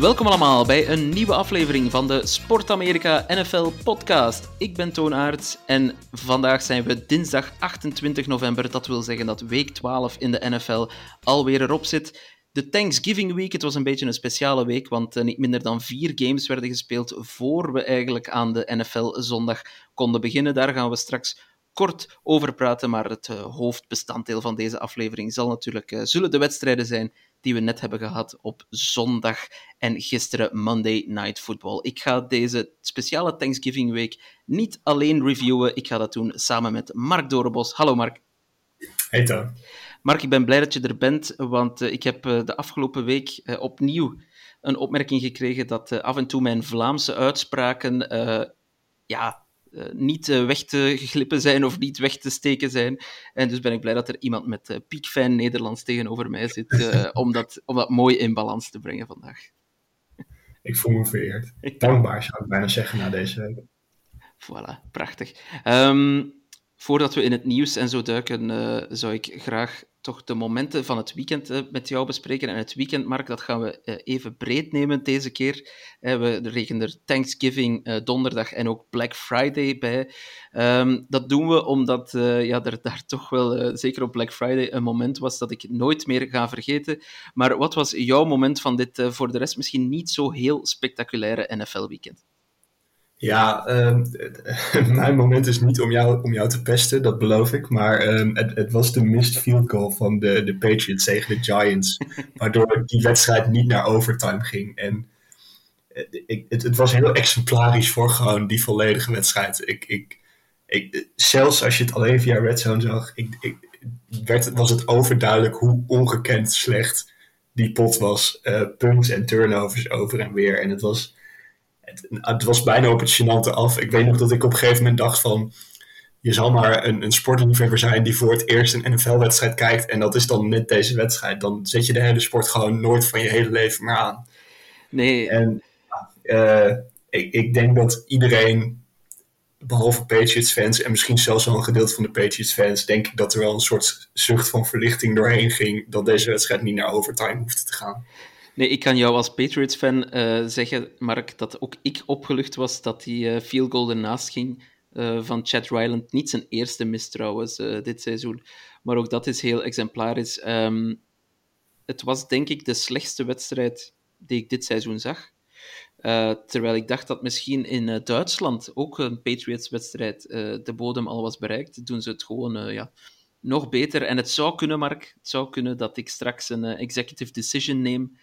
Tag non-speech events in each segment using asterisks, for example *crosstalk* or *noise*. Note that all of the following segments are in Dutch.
Welkom allemaal bij een nieuwe aflevering van de Sport Amerika NFL podcast. Ik ben Toon Aerts en vandaag zijn we dinsdag 28 november. Dat wil zeggen dat week 12 in de NFL alweer erop zit. De Thanksgiving Week, het was een beetje een speciale week, want eh, niet minder dan vier games werden gespeeld voor we eigenlijk aan de NFL zondag konden beginnen. Daar gaan we straks kort over praten, maar het eh, hoofdbestanddeel van deze aflevering zal natuurlijk, eh, zullen de wedstrijden zijn die we net hebben gehad op zondag en gisteren Monday Night Football. Ik ga deze speciale Thanksgiving Week niet alleen reviewen, ik ga dat doen samen met Mark Dorenbos. Hallo Mark. Hey Toon. Mark, ik ben blij dat je er bent, want eh, ik heb eh, de afgelopen week eh, opnieuw een opmerking gekregen dat af en toe mijn Vlaamse uitspraken ja, eh, niet eh, weg te glippen zijn of niet weg te steken zijn. En dus ben ik blij dat er iemand met eh, piekfijn Nederlands tegenover mij zit *laughs* om, dat, om dat mooi in balans te brengen vandaag. Ik voel me vereerd. *laughs* Dankbaar zou ik bijna zeggen na deze week. Voilà, prachtig. Ehm, voordat we in het nieuws en zo duiken, eh, zou ik graag toch de momenten van het weekend eh, met jou bespreken. En het weekend, Mark, dat gaan we eh, even breed nemen deze keer. We rekenen er Thanksgiving, donderdag en ook Black Friday bij. Ehm, dat doen we omdat ja, er daar toch wel, zeker op Black Friday, een moment was dat ik nooit meer ga vergeten. Maar wat was jouw moment van dit voor de rest misschien niet zo heel spectaculaire NFL-weekend? Ja, ehm, *laughs* mijn moment is niet om jou, om jou te pesten, dat beloof ik. Maar ehm, het, het was de missed field goal van de, de Patriots tegen de Giants. *laughs* waardoor die wedstrijd niet naar overtime ging. En eh, ik, het, het was heel exemplarisch voor gewoon die volledige wedstrijd. Ik, ik, ik, zelfs als je het alleen via Red Zone zag, ik, ik, werd, was het overduidelijk hoe ongekend slecht die pot was. Eh punts en turnovers over en weer. En het was het, het was bijna op het gênante af. Ik weet nog dat ik op een gegeven moment dacht van... Je zal maar een, een sportliefhebber zijn die voor het eerst een NFL-wedstrijd kijkt. En dat is dan net deze wedstrijd. Dan zet je de hele sport gewoon nooit van je hele leven meer aan. Nee, En eh, ik, ik denk dat iedereen, behalve Patriots-fans... en misschien zelfs wel een gedeelte van de Patriots-fans... denk ik dat er wel een soort zucht van verlichting doorheen ging... dat deze wedstrijd niet naar overtime hoefde te gaan. Nee, ik kan jou als Patriots-fan eh, zeggen, Mark, dat ook ik opgelucht was dat die eh, field goal ernaast ging eh, van Chad Ryland. Niet zijn eerste mis trouwens dit seizoen, maar ook dat is heel exemplarisch. Ehm, het was denk ik de slechtste wedstrijd die ik dit seizoen zag. Terwijl ik dacht dat misschien in Duitsland ook een Patriots-wedstrijd de bodem al was bereikt, doen ze het gewoon ja, nog beter. En het zou kunnen, Mark, het zou kunnen dat ik straks een executive decision neem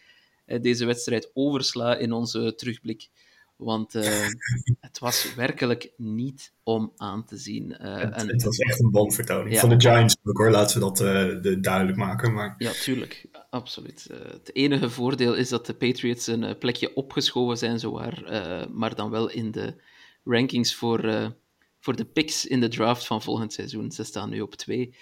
deze wedstrijd oversla in onze terugblik. Want eh, *laughs* het was werkelijk niet om aan te zien. Eh, Het, en- het was echt een bomvertoning. Ja. Van de Giants ook hoor, laten we dat eh, de- duidelijk maken. Maar Ja, tuurlijk. Absoluut. Eh, het enige voordeel is dat de Patriots een eh, plekje opgeschoven zijn, zowaar, eh, maar dan wel in de rankings voor, eh, voor de picks in de draft van volgend seizoen. Ze staan nu op twee.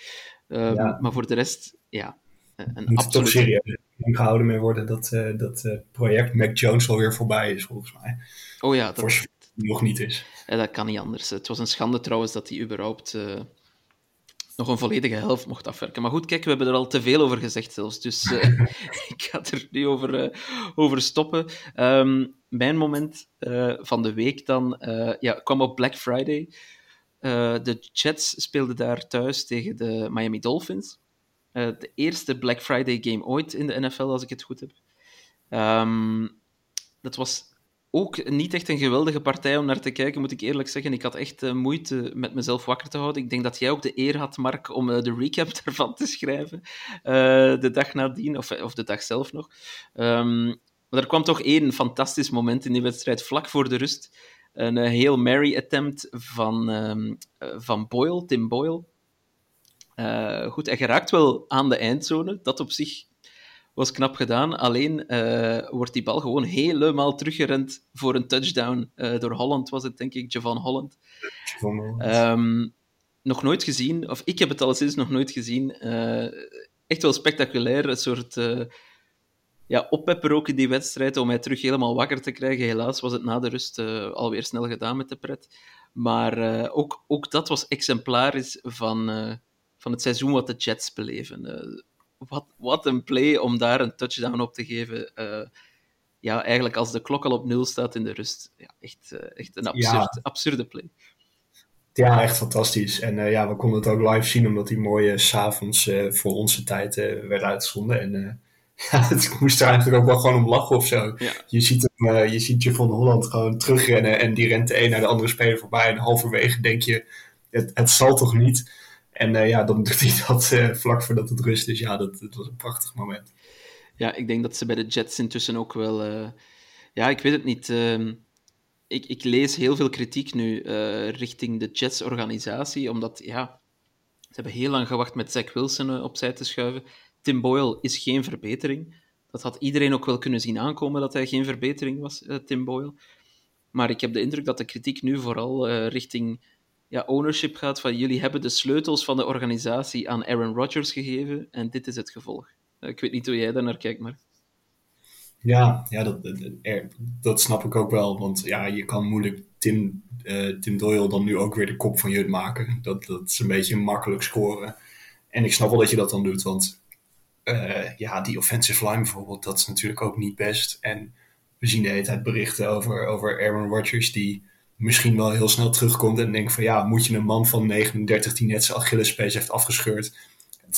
Ehm, Ja. Maar voor de rest, ja, eh, een moet er toch serieus gehouden mee worden dat eh, dat eh, project Mac Jones alweer voorbij is, volgens mij. Oh ja, dat, Voor nog niet is. Eh, dat kan niet anders. Het was een schande trouwens dat hij überhaupt eh, nog een volledige helft mocht afwerken. Maar goed, kijk, we hebben er al te veel over gezegd zelfs. Dus eh, *laughs* *laughs* ik ga er nu over, eh, over stoppen. Ehm, mijn moment eh, van de week dan eh, ja, kwam op Black Friday. Eh, de Jets speelden daar thuis tegen de Miami Dolphins. Eh, de eerste Black Friday game ooit in de NFL, als ik het goed heb. Ehm, dat was ook niet echt een geweldige partij om naar te kijken, moet ik eerlijk zeggen. Ik had echt eh, moeite met mezelf wakker te houden. Ik denk dat jij ook de eer had, Mark, om eh, de recap *laughs* ervan te schrijven. de dag nadien, of, of de dag zelf nog. Ehm, maar er kwam toch één fantastisch moment in die wedstrijd, vlak voor de rust, een Hail Mary attempt van, um, van Boyle, Tim Boyle. Uh, goed, hij geraakt wel aan de eindzone. Dat op zich was knap gedaan. Alleen uh, wordt die bal gewoon helemaal teruggerend voor een touchdown. Uh, door Holland was het, denk ik, Javon Holland. Um, nog nooit gezien, of ik heb het alleszins nog nooit gezien. echt wel spectaculair. Een soort ja, oppepper ook in die wedstrijd om mij terug helemaal wakker te krijgen. Helaas was het na de rust alweer snel gedaan met de pret. Maar ook, ook dat was exemplarisch van van het seizoen wat de Jets beleven. Uh, wat, wat een play om daar een touchdown op te geven. Uh, ja, eigenlijk als de klok al op nul staat in de rust. Ja, echt, uh, echt een absurd, ja. absurde play. Ja, echt fantastisch. En ja, we konden het ook live zien, omdat die mooie s'avonds voor onze tijd werd uitgezonden. En *laughs* ja, het moest er eigenlijk ook wel gewoon om lachen of zo. Ja. Je ziet hem, je ziet je van Holland gewoon terugrennen en die rent de een naar de andere speler voorbij. En halverwege denk je, het, het zal toch niet? En uh, ja, dan doet hij dat uh, vlak voordat het rust is. Ja, dat, dat, was een prachtig moment. Ja, ik denk dat ze bij de Jets intussen ook wel... Uh, ja, ik weet het niet. Ehm, ik, ik lees heel veel kritiek nu richting de Jets-organisatie, omdat, ja... Ze hebben heel lang gewacht met Zach Wilson opzij te schuiven. Tim Boyle is geen verbetering. Dat had iedereen ook wel kunnen zien aankomen, dat hij geen verbetering was, Tim Boyle. Maar ik heb de indruk dat de kritiek nu vooral richting ja, ownership gaat van jullie hebben de sleutels van de organisatie aan Aaron Rodgers gegeven en dit is het gevolg. Eh, ik weet niet hoe jij daar naar kijkt, maar... Ja, ja dat, dat, snap ik ook wel, want ja, je kan moeilijk Tim, uh, Tim Doyle dan nu ook weer de kop van Jut maken. Dat, dat is een beetje makkelijk scoren. En ik snap wel dat je dat dan doet, want uh, ja, die offensive line bijvoorbeeld, dat is natuurlijk ook niet best. En we zien de hele tijd berichten over, over Aaron Rodgers, die misschien wel heel snel terugkomt en denkt van ja, moet je een man van 39 die net zijn Achillespees heeft afgescheurd.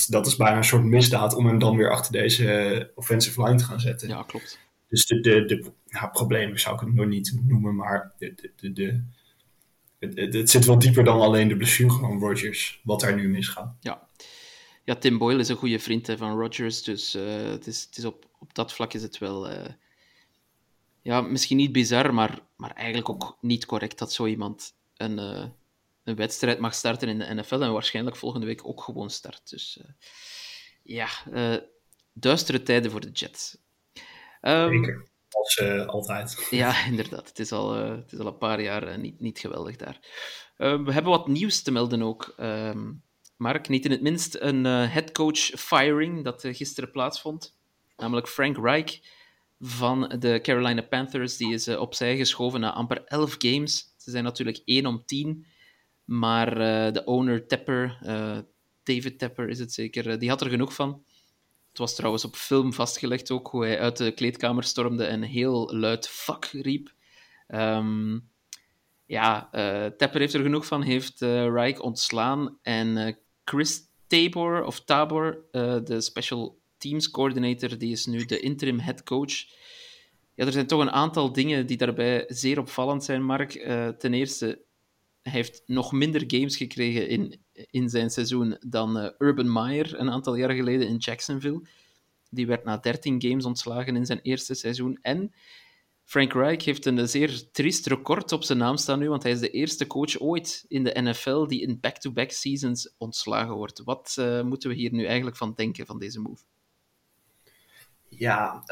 Dat is bijna een soort misdaad om hem dan weer achter deze offensive line te gaan zetten. Ja, klopt. Dus de, de, de nou, problemen zou ik het nog niet noemen, maar de, de, de, het, het, zit wel dieper dan alleen de blessure van Rodgers, wat er nu misgaat. Ja, ja Tim Boyle is een goede vriend hè, van Rodgers, dus uh, het is, het is op, op dat vlak is het wel... Uh, ja, misschien niet bizar, maar, maar eigenlijk ook niet correct dat zo iemand een, uh, een wedstrijd mag starten in de NFL en waarschijnlijk volgende week ook gewoon start. Dus uh, ja, uh, duistere tijden voor de Jets. Um, Zeker, als altijd. *laughs* Ja, inderdaad. Het is al, het is al een paar jaar niet, niet geweldig daar. Ehm, we hebben wat nieuws te melden ook. Um, Mark, niet in het minst een headcoach firing dat gisteren plaatsvond. Namelijk Frank Reich van de Carolina Panthers. Die is uh, opzij geschoven na amper 11 games. Ze zijn natuurlijk 1 om 10. Maar uh, de owner Tepper, uh, David Tepper is het zeker, die had er genoeg van. Het was trouwens op film vastgelegd ook hoe hij uit de kleedkamer stormde en heel luid fuck riep. Um, ja, Tepper heeft er genoeg van, heeft Reich ontslaan. En Chris Tabor, of Tabor, de special teams coordinator, die is nu de interim head coach. Ja, er zijn toch een aantal dingen die daarbij zeer opvallend zijn, Mark. Uh, ten eerste, hij heeft nog minder games gekregen in, in zijn seizoen dan uh, Urban Meyer een aantal jaar geleden in Jacksonville. Die werd na 13 games ontslagen in zijn eerste seizoen. En Frank Reich heeft een zeer triest record op zijn naam staan nu, want hij is de eerste coach ooit in de NFL die in back-to-back -back seasons ontslagen wordt. Wat moeten we hier nu eigenlijk van denken, van deze move? Ja,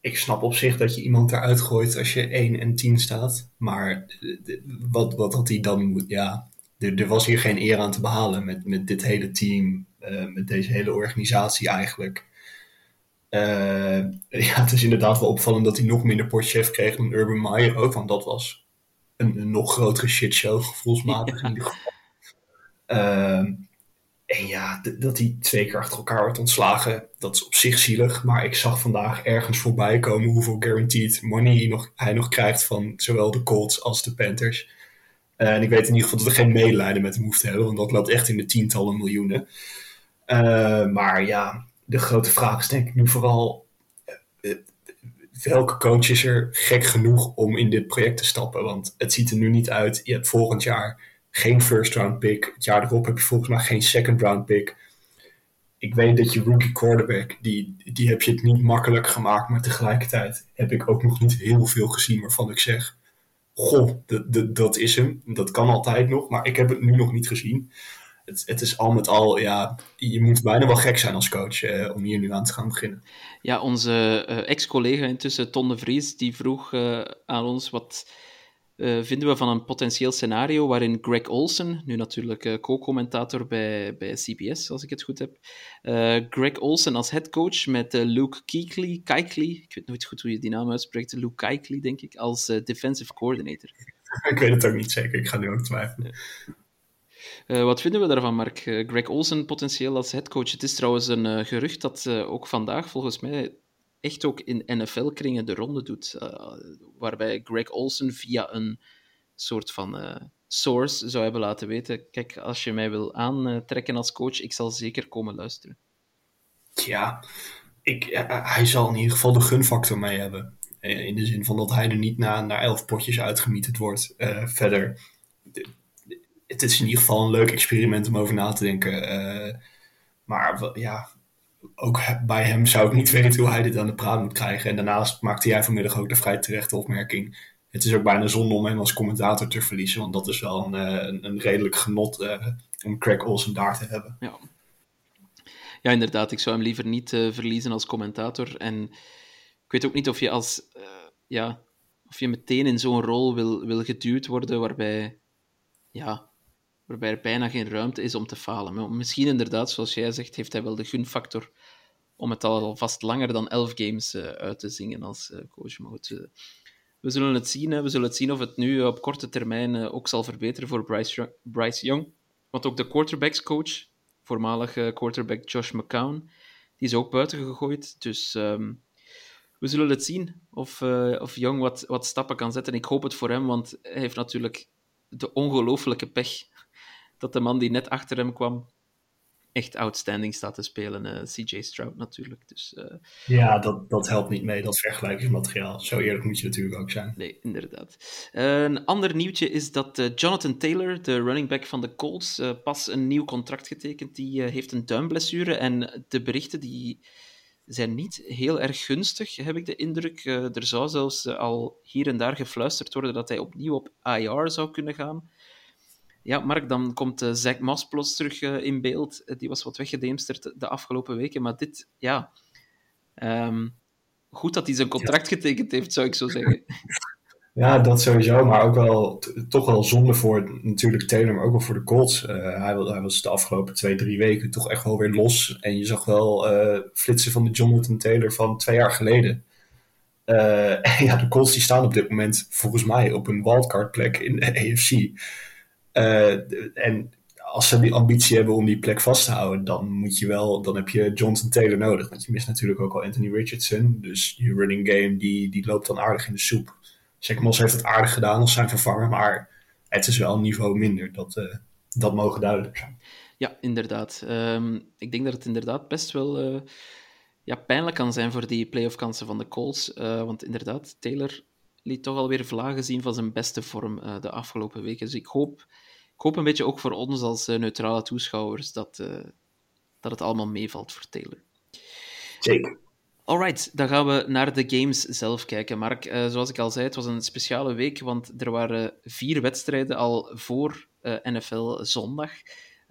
ik snap op zich dat je iemand eruit gooit als je 1 en 10 staat. Maar wat, wat had hij dan moet. Ja, er, er, was hier geen eer aan te behalen met, met dit hele team, uh, met deze hele organisatie eigenlijk. Uh, ja, het is inderdaad wel opvallend dat hij nog minder portchef kreeg dan Urban Meyer ook, want dat was een, een nog grotere shitshow, gevoelsmatig ja. in ieder geval. Uh, en ja, dat hij twee keer achter elkaar wordt ontslagen, dat is op zich zielig. Maar ik zag vandaag ergens voorbij komen hoeveel guaranteed money hij nog, hij nog krijgt van zowel de Colts als de Panthers. Uh, en ik weet in ieder geval dat er geen medelijden met hem hoeft te hebben, want dat loopt echt in de tientallen miljoenen. Uh, maar ja, de grote vraag is denk ik nu vooral: uh, welke coach is er gek genoeg om in dit project te stappen? Want het ziet er nu niet uit. Je hebt volgend jaar geen first round pick. Het jaar erop heb je volgens mij geen second round pick. Ik weet dat je rookie quarterback, die, die heb je het niet makkelijk gemaakt. Maar tegelijkertijd heb ik ook nog niet heel veel gezien waarvan ik zeg... goh, dat, is hem. Dat kan altijd nog, maar ik heb het nu nog niet gezien. Het, het is al met al, ja, je moet bijna wel gek zijn als coach eh, om hier nu aan te gaan beginnen. Ja, onze uh, ex-collega intussen, Ton de Vries, die vroeg uh, aan ons wat uh, vinden we van een potentieel scenario waarin Greg Olsen, nu natuurlijk co-commentator bij, bij CBS, als ik het goed heb, Greg Olsen als headcoach met Luke Kuechly, Kuechly, ik weet nooit goed hoe je die naam uitspreekt, Luke Kuechly, denk ik, als defensive coordinator. *laughs* ik weet het ook niet zeker, ik ga nu ook twijfelen. Uh, wat vinden we daarvan, Mark? Greg Olsen potentieel als headcoach. Het is trouwens een uh, gerucht dat ook vandaag volgens mij echt ook in NFL-kringen de ronde doet. waarbij Greg Olsen via een soort van source zou hebben laten weten: kijk, als je mij wil aantrekken als coach, ik zal zeker komen luisteren. Ja, ik, hij zal in ieder geval de gunfactor mee hebben. In de zin van dat hij er niet na, naar elf potjes uitgemieterd wordt. verder het is in ieder geval een leuk experiment om over na te denken. Maar ja, ook bij hem zou ik niet *laughs* weten hoe hij dit aan de praat moet krijgen. En daarnaast maakte jij vanmiddag ook de vrij terechte opmerking. Het is ook bijna zonde om hem als commentator te verliezen. Want dat is wel een, eh, een, redelijk genot uh, om Craig Olsen daar te hebben. Ja. ja, inderdaad. Ik zou hem liever niet uh, verliezen als commentator. En ik weet ook niet of je als... ja, of je meteen in zo'n rol wil, wil geduwd worden waarbij... Ja, waarbij er bijna geen ruimte is om te falen. Misschien inderdaad, zoals jij zegt, heeft hij wel de gunfactor om het al alvast langer dan elf games uh, uit te zingen als uh, coach. Maar goed, uh, we zullen het zien. Hè. We zullen het zien of het nu op korte termijn ook zal verbeteren voor Bryce, Bryce Young. Want ook de quarterbackscoach, voormalig quarterback Josh McCown, die is ook buiten gegooid. Dus um, we zullen het zien of, of Young wat, wat stappen kan zetten. Ik hoop het voor hem, want hij heeft natuurlijk de ongelooflijke pech dat de man die net achter hem kwam echt outstanding staat te spelen. Uh, eh, CJ Stroud natuurlijk. Dus, uh, ja, dat, dat helpt niet mee, dat vergelijkingsmateriaal. Zo eerlijk moet je natuurlijk ook zijn. Nee, inderdaad. Uh, een ander nieuwtje is dat Jonathan Taylor, de running back van de Colts, pas een nieuw contract getekend. Die heeft een duimblessure en de berichten die zijn niet heel erg gunstig, heb ik de indruk. er zou zelfs al hier en daar gefluisterd worden dat hij opnieuw op IR zou kunnen gaan. Ja, Mark, dan komt uh, Zach Moss plots terug uh, in beeld. Uh, die was wat weggedemsterd de afgelopen weken. Maar dit, ja... Um, goed dat hij zijn contract ja. getekend heeft, zou ik zo zeggen. *laughs* Ja, dat sowieso. Maar ook wel toch wel zonde voor natuurlijk Taylor, maar ook wel voor de Colts. hij, hij, was de afgelopen twee, drie weken toch echt wel weer los. En je zag wel flitsen van de Jonathan Taylor van twee jaar geleden. en *laughs* ja, de Colts die staan op dit moment volgens mij op een wildcard plek in de *laughs* AFC. Uh, en als ze die ambitie hebben om die plek vast te houden, dan moet je wel, dan heb je Jonathan Taylor nodig. Want je mist natuurlijk ook al Anthony Richardson. Dus je running game die, die loopt dan aardig in de soep. Jack Moss heeft het aardig gedaan als zijn vervanger, maar het is wel een niveau minder. Dat, uh, dat mogen duidelijk zijn. Ja, inderdaad. Um, ik denk dat het inderdaad best wel uh, ja, pijnlijk kan zijn voor die playoff kansen van de Colts. want inderdaad, Taylor liet toch alweer vlagen zien van zijn beste vorm de afgelopen weken. Dus ik hoop hoop een beetje ook voor ons als uh, neutrale toeschouwers dat, uh, dat het allemaal meevalt voor Taylor. Zeker. Alright, dan gaan we naar de games zelf kijken. Mark, uh, zoals ik al zei, het was een speciale week, want er waren vier wedstrijden al voor NFL zondag.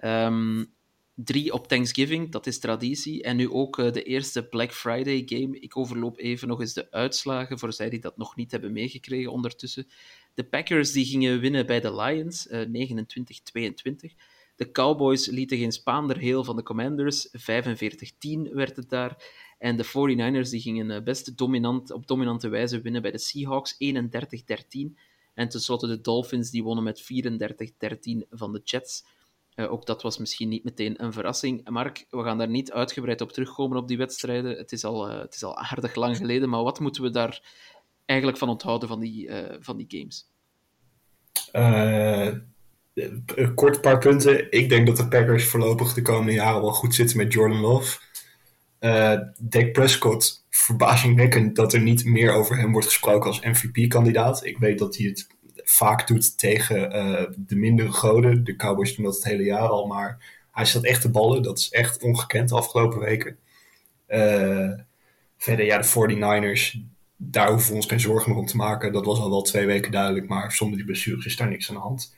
Um, drie op Thanksgiving, dat is traditie. En nu ook de eerste Black Friday game. Ik overloop even nog eens de uitslagen voor zij die dat nog niet hebben meegekregen ondertussen. De Packers die gingen winnen bij de Lions, uh, eh, 29-22. De Cowboys lieten geen spaander heel van de Commanders, 45-10 werd het daar. En de 49ers die gingen uh, best dominant, op dominante wijze winnen bij de Seahawks, 31-13. En tenslotte de Dolphins die wonnen met 34-13 van de Jets. Uh, ook dat was misschien niet meteen een verrassing. Mark, we gaan daar niet uitgebreid op terugkomen op die wedstrijden. Het is al, het is al aardig lang geleden, maar wat moeten we daar eigenlijk van onthouden van die, uh, van die games? Uh, kort paar punten. Ik denk dat de Packers voorlopig de komende jaren wel goed zitten met Jordan Love. Uh, Dak Prescott, verbazingwekkend dat er niet meer over hem wordt gesproken als MVP-kandidaat. Ik weet dat hij het vaak doet tegen de mindere goden. De Cowboys doen dat het hele jaar al, maar hij staat echt te ballen. Dat is echt ongekend de afgelopen weken. Verder, ja, de 49ers daar hoeven we ons geen zorgen meer om te maken. Dat was al wel twee weken duidelijk, maar zonder die blessures is daar niks aan de hand.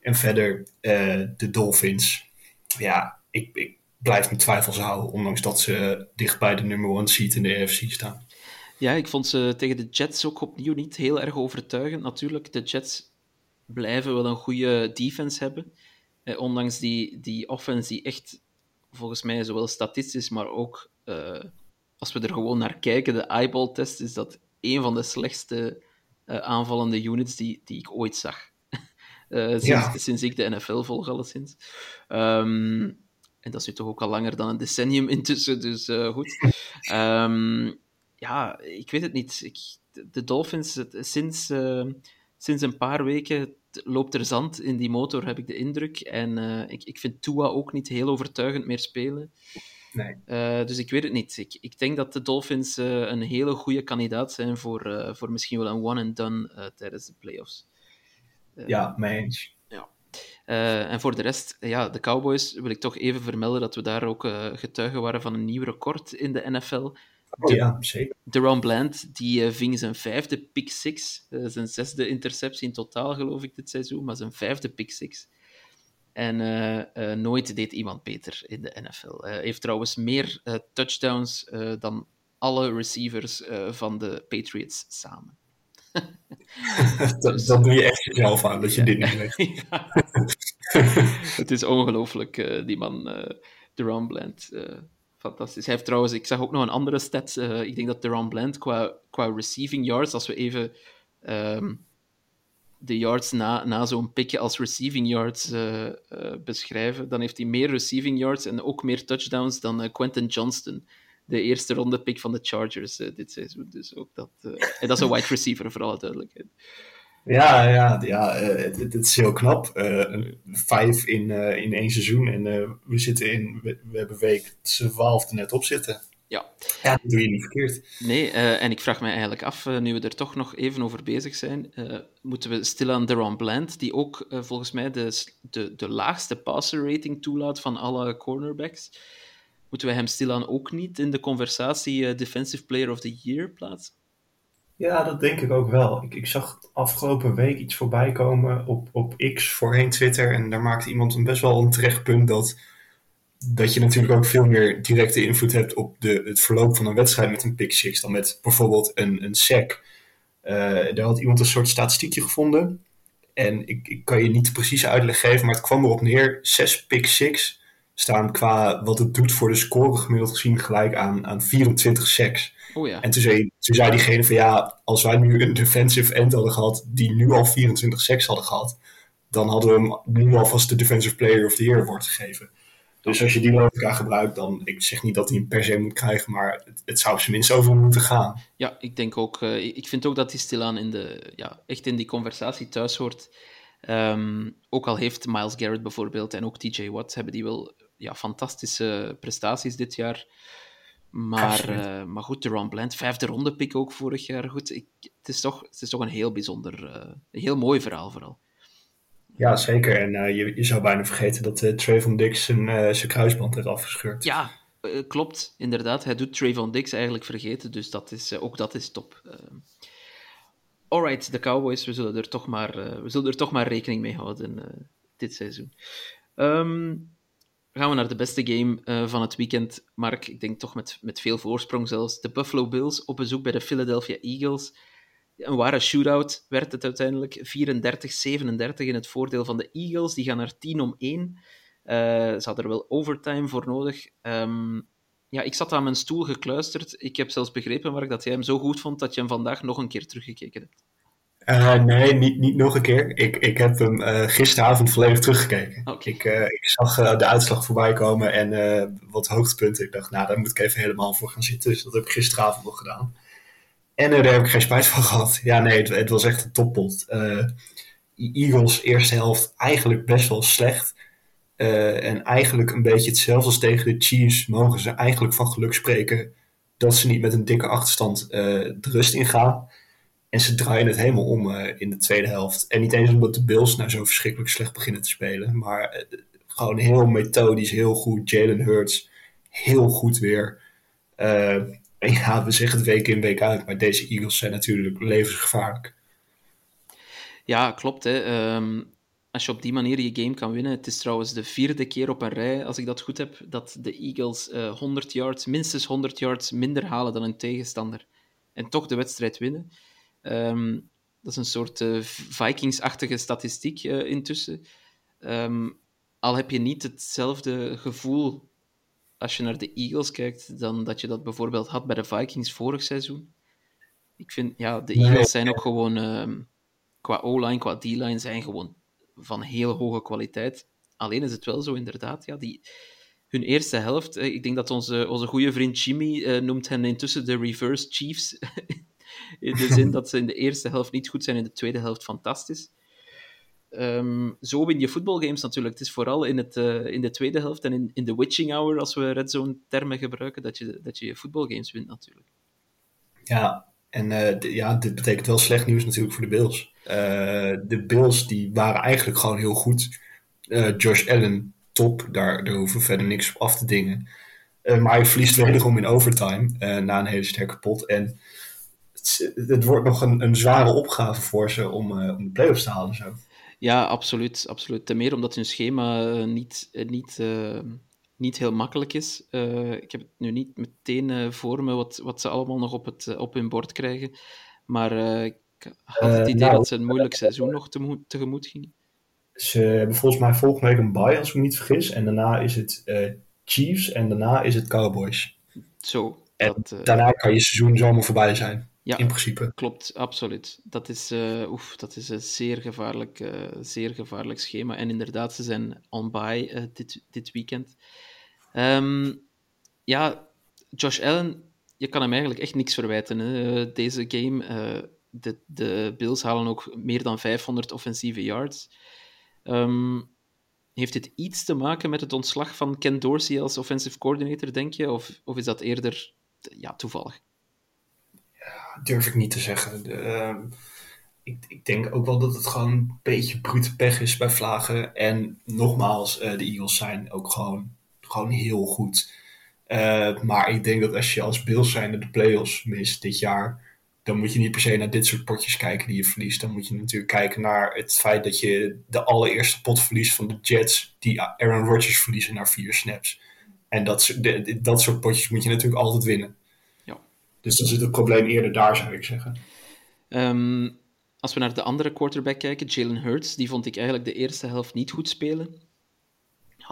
En verder, uh, de Dolphins. Ja, ik, ik blijf mijn twijfels houden, ondanks dat ze dicht bij de nummer one seat in de AFC staan. Ja, ik vond ze tegen de Jets ook opnieuw niet heel erg overtuigend. Natuurlijk, de Jets blijven wel een goede defense hebben. Eh, ondanks die, die offense die echt, volgens mij, zowel statistisch, maar ook uh, als we er gewoon naar kijken, de eyeball test, is dat een van de slechtste uh, aanvallende units die, die ik ooit zag. uh, *laughs* sinds, ja. sinds, ik de NFL volg, alleszins. Um, en dat is nu toch ook al langer dan een decennium *laughs* intussen, dus uh, goed. Um, ja, ik weet het niet. Ik, de Dolphins, het, sinds, sinds een paar weken loopt er zand in die motor, heb ik de indruk. En ik, ik vind Tua ook niet heel overtuigend meer spelen. Nee. Uh, dus ik weet het niet. Ik, ik denk dat de Dolphins uh, een hele goede kandidaat zijn voor, uh, voor misschien wel een one-and-done tijdens de playoffs. ja, mee eens. Ja. en voor de rest, ja, de Cowboys wil ik toch even vermelden dat we daar ook getuigen waren van een nieuw record in de NFL. Oh, de, ja, zeker. Deron Bland die ving zijn vijfde pick six, zijn zesde interceptie in totaal, geloof ik, dit seizoen, maar zijn vijfde pick six. En uh, uh, nooit deed iemand beter in de NFL. Hij uh, heeft trouwens meer touchdowns dan alle receivers van de Patriots samen. *laughs* dat, dat doe je echt jezelf aan, dat je ja. dit niet weet. *laughs* *laughs* het is ongelooflijk, die man, Deron Bland. fantastisch. Hij heeft trouwens, ik zag ook nog een andere stat. ik denk dat Deron Bland qua, qua receiving yards, als we even... Um, de yards na, na zo'n pickje als receiving yards uh, uh, beschrijven, dan heeft hij meer receiving yards en ook meer touchdowns dan uh, Quentin Johnston, de eerste ronde pick van de Chargers dit seizoen. Dus ook dat, en dat is een wide receiver, voor alle duidelijkheid. Ja, ja, ja het, is heel knap. vijf in, in één seizoen en we zitten in, we, we hebben week 12 er net op zitten. Ja. ja, dat doe je niet verkeerd. Nee, uh, en ik vraag me eigenlijk af, uh, nu we er toch nog even over bezig zijn, uh, moeten we stilaan Deron Bland, die ook volgens mij de, de, de laagste passer rating toelaat van alle cornerbacks, moeten we hem stilaan ook niet in de conversatie Defensive Player of the Year plaatsen? Ja, dat denk ik ook wel. Ik, ik zag afgelopen week iets voorbij komen op, op X, voorheen Twitter, en daar maakte iemand een best wel een terecht punt dat dat je natuurlijk ook veel meer directe invloed hebt op de, het verloop van een wedstrijd met een pick six dan met bijvoorbeeld een, een sack. Uh, daar had iemand een soort statistiekje gevonden. En ik, ik kan je niet de precieze uitleg geven, maar het kwam erop neer. Zes pick six staan qua wat het doet voor de score gemiddeld gezien gelijk aan, aan 24 sacks. Oh ja. En toen zei, toen zei diegene van ja, als wij nu een defensive end hadden gehad die nu al 24 sacks hadden gehad, dan hadden we hem nu alvast de defensive player of the year wordt gegeven. Dus als je die logica gebruikt, dan ik zeg niet dat hij hem per se moet krijgen, maar het, het zou op zijn minst over moeten gaan. Ja, ik denk ook. Uh, ik vind ook dat hij stilaan in de, ja, echt in die conversatie thuis hoort. Um, ook al heeft Miles Garrett bijvoorbeeld en ook TJ Watt hebben die wel ja, fantastische prestaties dit jaar. Maar, uh, maar goed, de Ron Bland, vijfde ronde pick ook vorig jaar. Goed, ik, het, is toch, het is toch een heel bijzonder, uh, een heel mooi verhaal vooral. Ja, zeker. En uh, je, je, zou bijna vergeten dat uh, Trayvon Dix zijn, uh, zijn kruisband heeft afgescheurd. Ja, klopt. Inderdaad. Hij doet Trayvon Dix eigenlijk vergeten, dus dat is, ook dat is top. alright, de Cowboys, we zullen er toch maar, we zullen er toch maar rekening mee houden dit seizoen. Um, gaan we naar de beste game van het weekend, Mark. Ik denk toch met, met veel voorsprong zelfs. De Buffalo Bills op bezoek bij de Philadelphia Eagles een ware shootout werd het uiteindelijk. 34-37 in het voordeel van de Eagles. Die gaan naar 10 om 1. Uh, ze hadden er wel overtime voor nodig. Um, ja, ik zat aan mijn stoel gekluisterd. Ik heb zelfs begrepen, Mark, dat jij hem zo goed vond dat je hem vandaag nog een keer teruggekeken hebt. Uh, nee, niet, niet nog een keer. Ik, ik heb hem uh, gisteravond volledig teruggekeken. Okay. Ik, uh, ik zag de uitslag voorbij komen en wat hoogtepunten. Ik dacht, nou, daar moet ik even helemaal voor gaan zitten. Dus dat heb ik gisteravond nog gedaan. En daar heb ik geen spijt van gehad. Ja, nee, het, was echt een toppot. Uh, Eagles eerste helft eigenlijk best wel slecht. Uh, en eigenlijk een beetje hetzelfde als tegen de Chiefs mogen ze eigenlijk van geluk spreken dat ze niet met een dikke achterstand uh, de rust ingaan. En ze draaien het helemaal om in de tweede helft. En niet eens omdat de Bills nou zo verschrikkelijk slecht beginnen te spelen. Maar gewoon heel methodisch, heel goed. Jalen Hurts, heel goed weer Ja, we zeggen het week in, week uit, maar deze Eagles zijn natuurlijk levensgevaarlijk. Ja, klopt. Hè. Ehm, als je op die manier je game kan winnen. Het is trouwens de vierde keer op een rij, als ik dat goed heb, dat de Eagles 100 yards, minstens 100 yards minder halen dan hun tegenstander. En toch de wedstrijd winnen. Ehm, dat is een soort uh, Vikings-achtige statistiek uh, intussen. Um, al heb je niet hetzelfde gevoel als je naar de Eagles kijkt, dan dat je dat bijvoorbeeld had bij de Vikings vorig seizoen. Ik vind, ja, de Eagles zijn ook gewoon, um, qua O-line, qua D-line, zijn gewoon van heel hoge kwaliteit. Alleen is het wel zo, inderdaad, ja, die, hun eerste helft, ik denk dat onze, onze goede vriend Jimmy uh, noemt hen intussen de reverse Chiefs. *laughs* in de zin *laughs* dat ze in de eerste helft niet goed zijn, in de tweede helft fantastisch. Um, zo win je voetbalgames natuurlijk. Het is vooral in, het, uh, in de tweede helft en in, in de witching hour, als we red zone termen gebruiken, dat je, dat je je voetbalgames wint natuurlijk. Ja, en uh, ja, dit betekent wel slecht nieuws natuurlijk voor de Bills. Uh, de Bills die waren eigenlijk gewoon heel goed. Josh Allen, top. Daar, daar hoeven we verder niks op af te dingen. maar hij verliest wederom in overtime na een hele sterke pot. En het, het wordt nog een, een zware opgave voor ze om, om de playoffs te halen. Zo. Ja, absoluut. absoluut. Ten meer omdat hun schema uh, niet, uh, niet, uh, niet heel makkelijk is. ik heb het nu niet meteen voor me wat, wat ze allemaal nog op, het, op hun bord krijgen. Maar ik had het idee nou, dat ze een moeilijk seizoen nog te, tegemoet gingen. Ze hebben volgens mij volgende week een bye, als ik me niet vergis. En daarna is het Chiefs en daarna is het Cowboys. Zo. En dat, daarna kan je seizoen zomaar voorbij zijn. Ja, in principe. Klopt, absoluut. Dat is, uh, oef, dat is een zeer gevaarlijk, uh, zeer gevaarlijk schema. En inderdaad, ze zijn on by uh, dit, dit weekend. Um, ja, Josh Allen, je kan hem eigenlijk echt niks verwijten. Hè. Deze game, de, de Bills halen ook meer dan 500 offensieve yards. Um, heeft dit iets te maken met het ontslag van Ken Dorsey als offensive coordinator, denk je? Of, of is dat eerder ja, toevallig? Durf ik niet te zeggen. Uh, ik, ik, denk ook wel dat het gewoon een beetje brute pech is bij Vlagen. En nogmaals, uh, de Eagles zijn ook gewoon, gewoon heel goed. Uh, maar ik denk dat als je als Bills zijn de playoffs mist dit jaar, dan moet je niet per se naar dit soort potjes kijken die je verliest. Dan moet je natuurlijk kijken naar het feit dat je de allereerste pot verliest van de Jets, die Aaron Rodgers verliezen naar vier snaps. En dat, dat soort potjes moet je natuurlijk altijd winnen. Dus dan zit het probleem eerder daar, zou ik zeggen. Um, als we naar de andere quarterback kijken, Jalen Hurts, die vond ik eigenlijk de eerste helft niet goed spelen.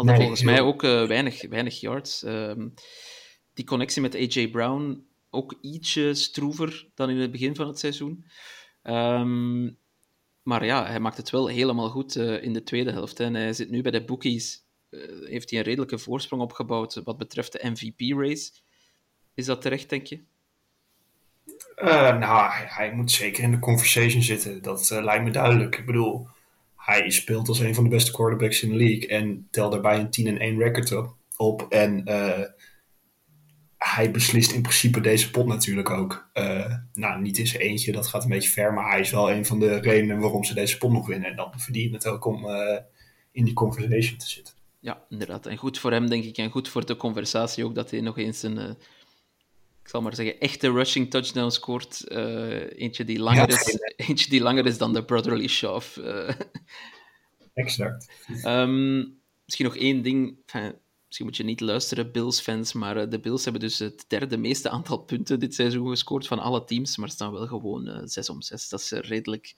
Nee, volgens mij ook uh, weinig, weinig yards. Um, die connectie met AJ Brown ook ietsje stroever dan in het begin van het seizoen. Um, maar ja, hij maakt het wel helemaal goed uh, in de tweede helft. Hè. En hij zit nu bij de bookies. Uh, heeft hij een redelijke voorsprong opgebouwd wat betreft de MVP-race. Is dat terecht, denk je? Uh, nou, hij, moet zeker in de conversation zitten. Dat uh, lijkt me duidelijk. Ik bedoel, hij speelt als een van de beste quarterbacks in de league en telt daarbij een 10 en 1 record op. op en uh, hij beslist in principe deze pot natuurlijk ook. nou, niet in zijn eentje, dat gaat een beetje ver, maar hij is wel een van de redenen waarom ze deze pot nog winnen. En dan verdient het ook om in die conversation te zitten. Ja, inderdaad. En goed voor hem, denk ik, en goed voor de conversatie ook, dat hij nog eens een ik zal maar zeggen, echte rushing touchdown scoort. Uh, eentje, die langer is, *laughs* eentje die langer is dan de brotherly shove. Uh. Exact. Um, misschien nog één ding. Enfin, misschien moet je niet luisteren, Bills-fans, maar uh, de Bills hebben dus het derde meeste aantal punten dit seizoen gescoord van alle teams, maar staan wel gewoon 6 om 6. Dat is redelijk,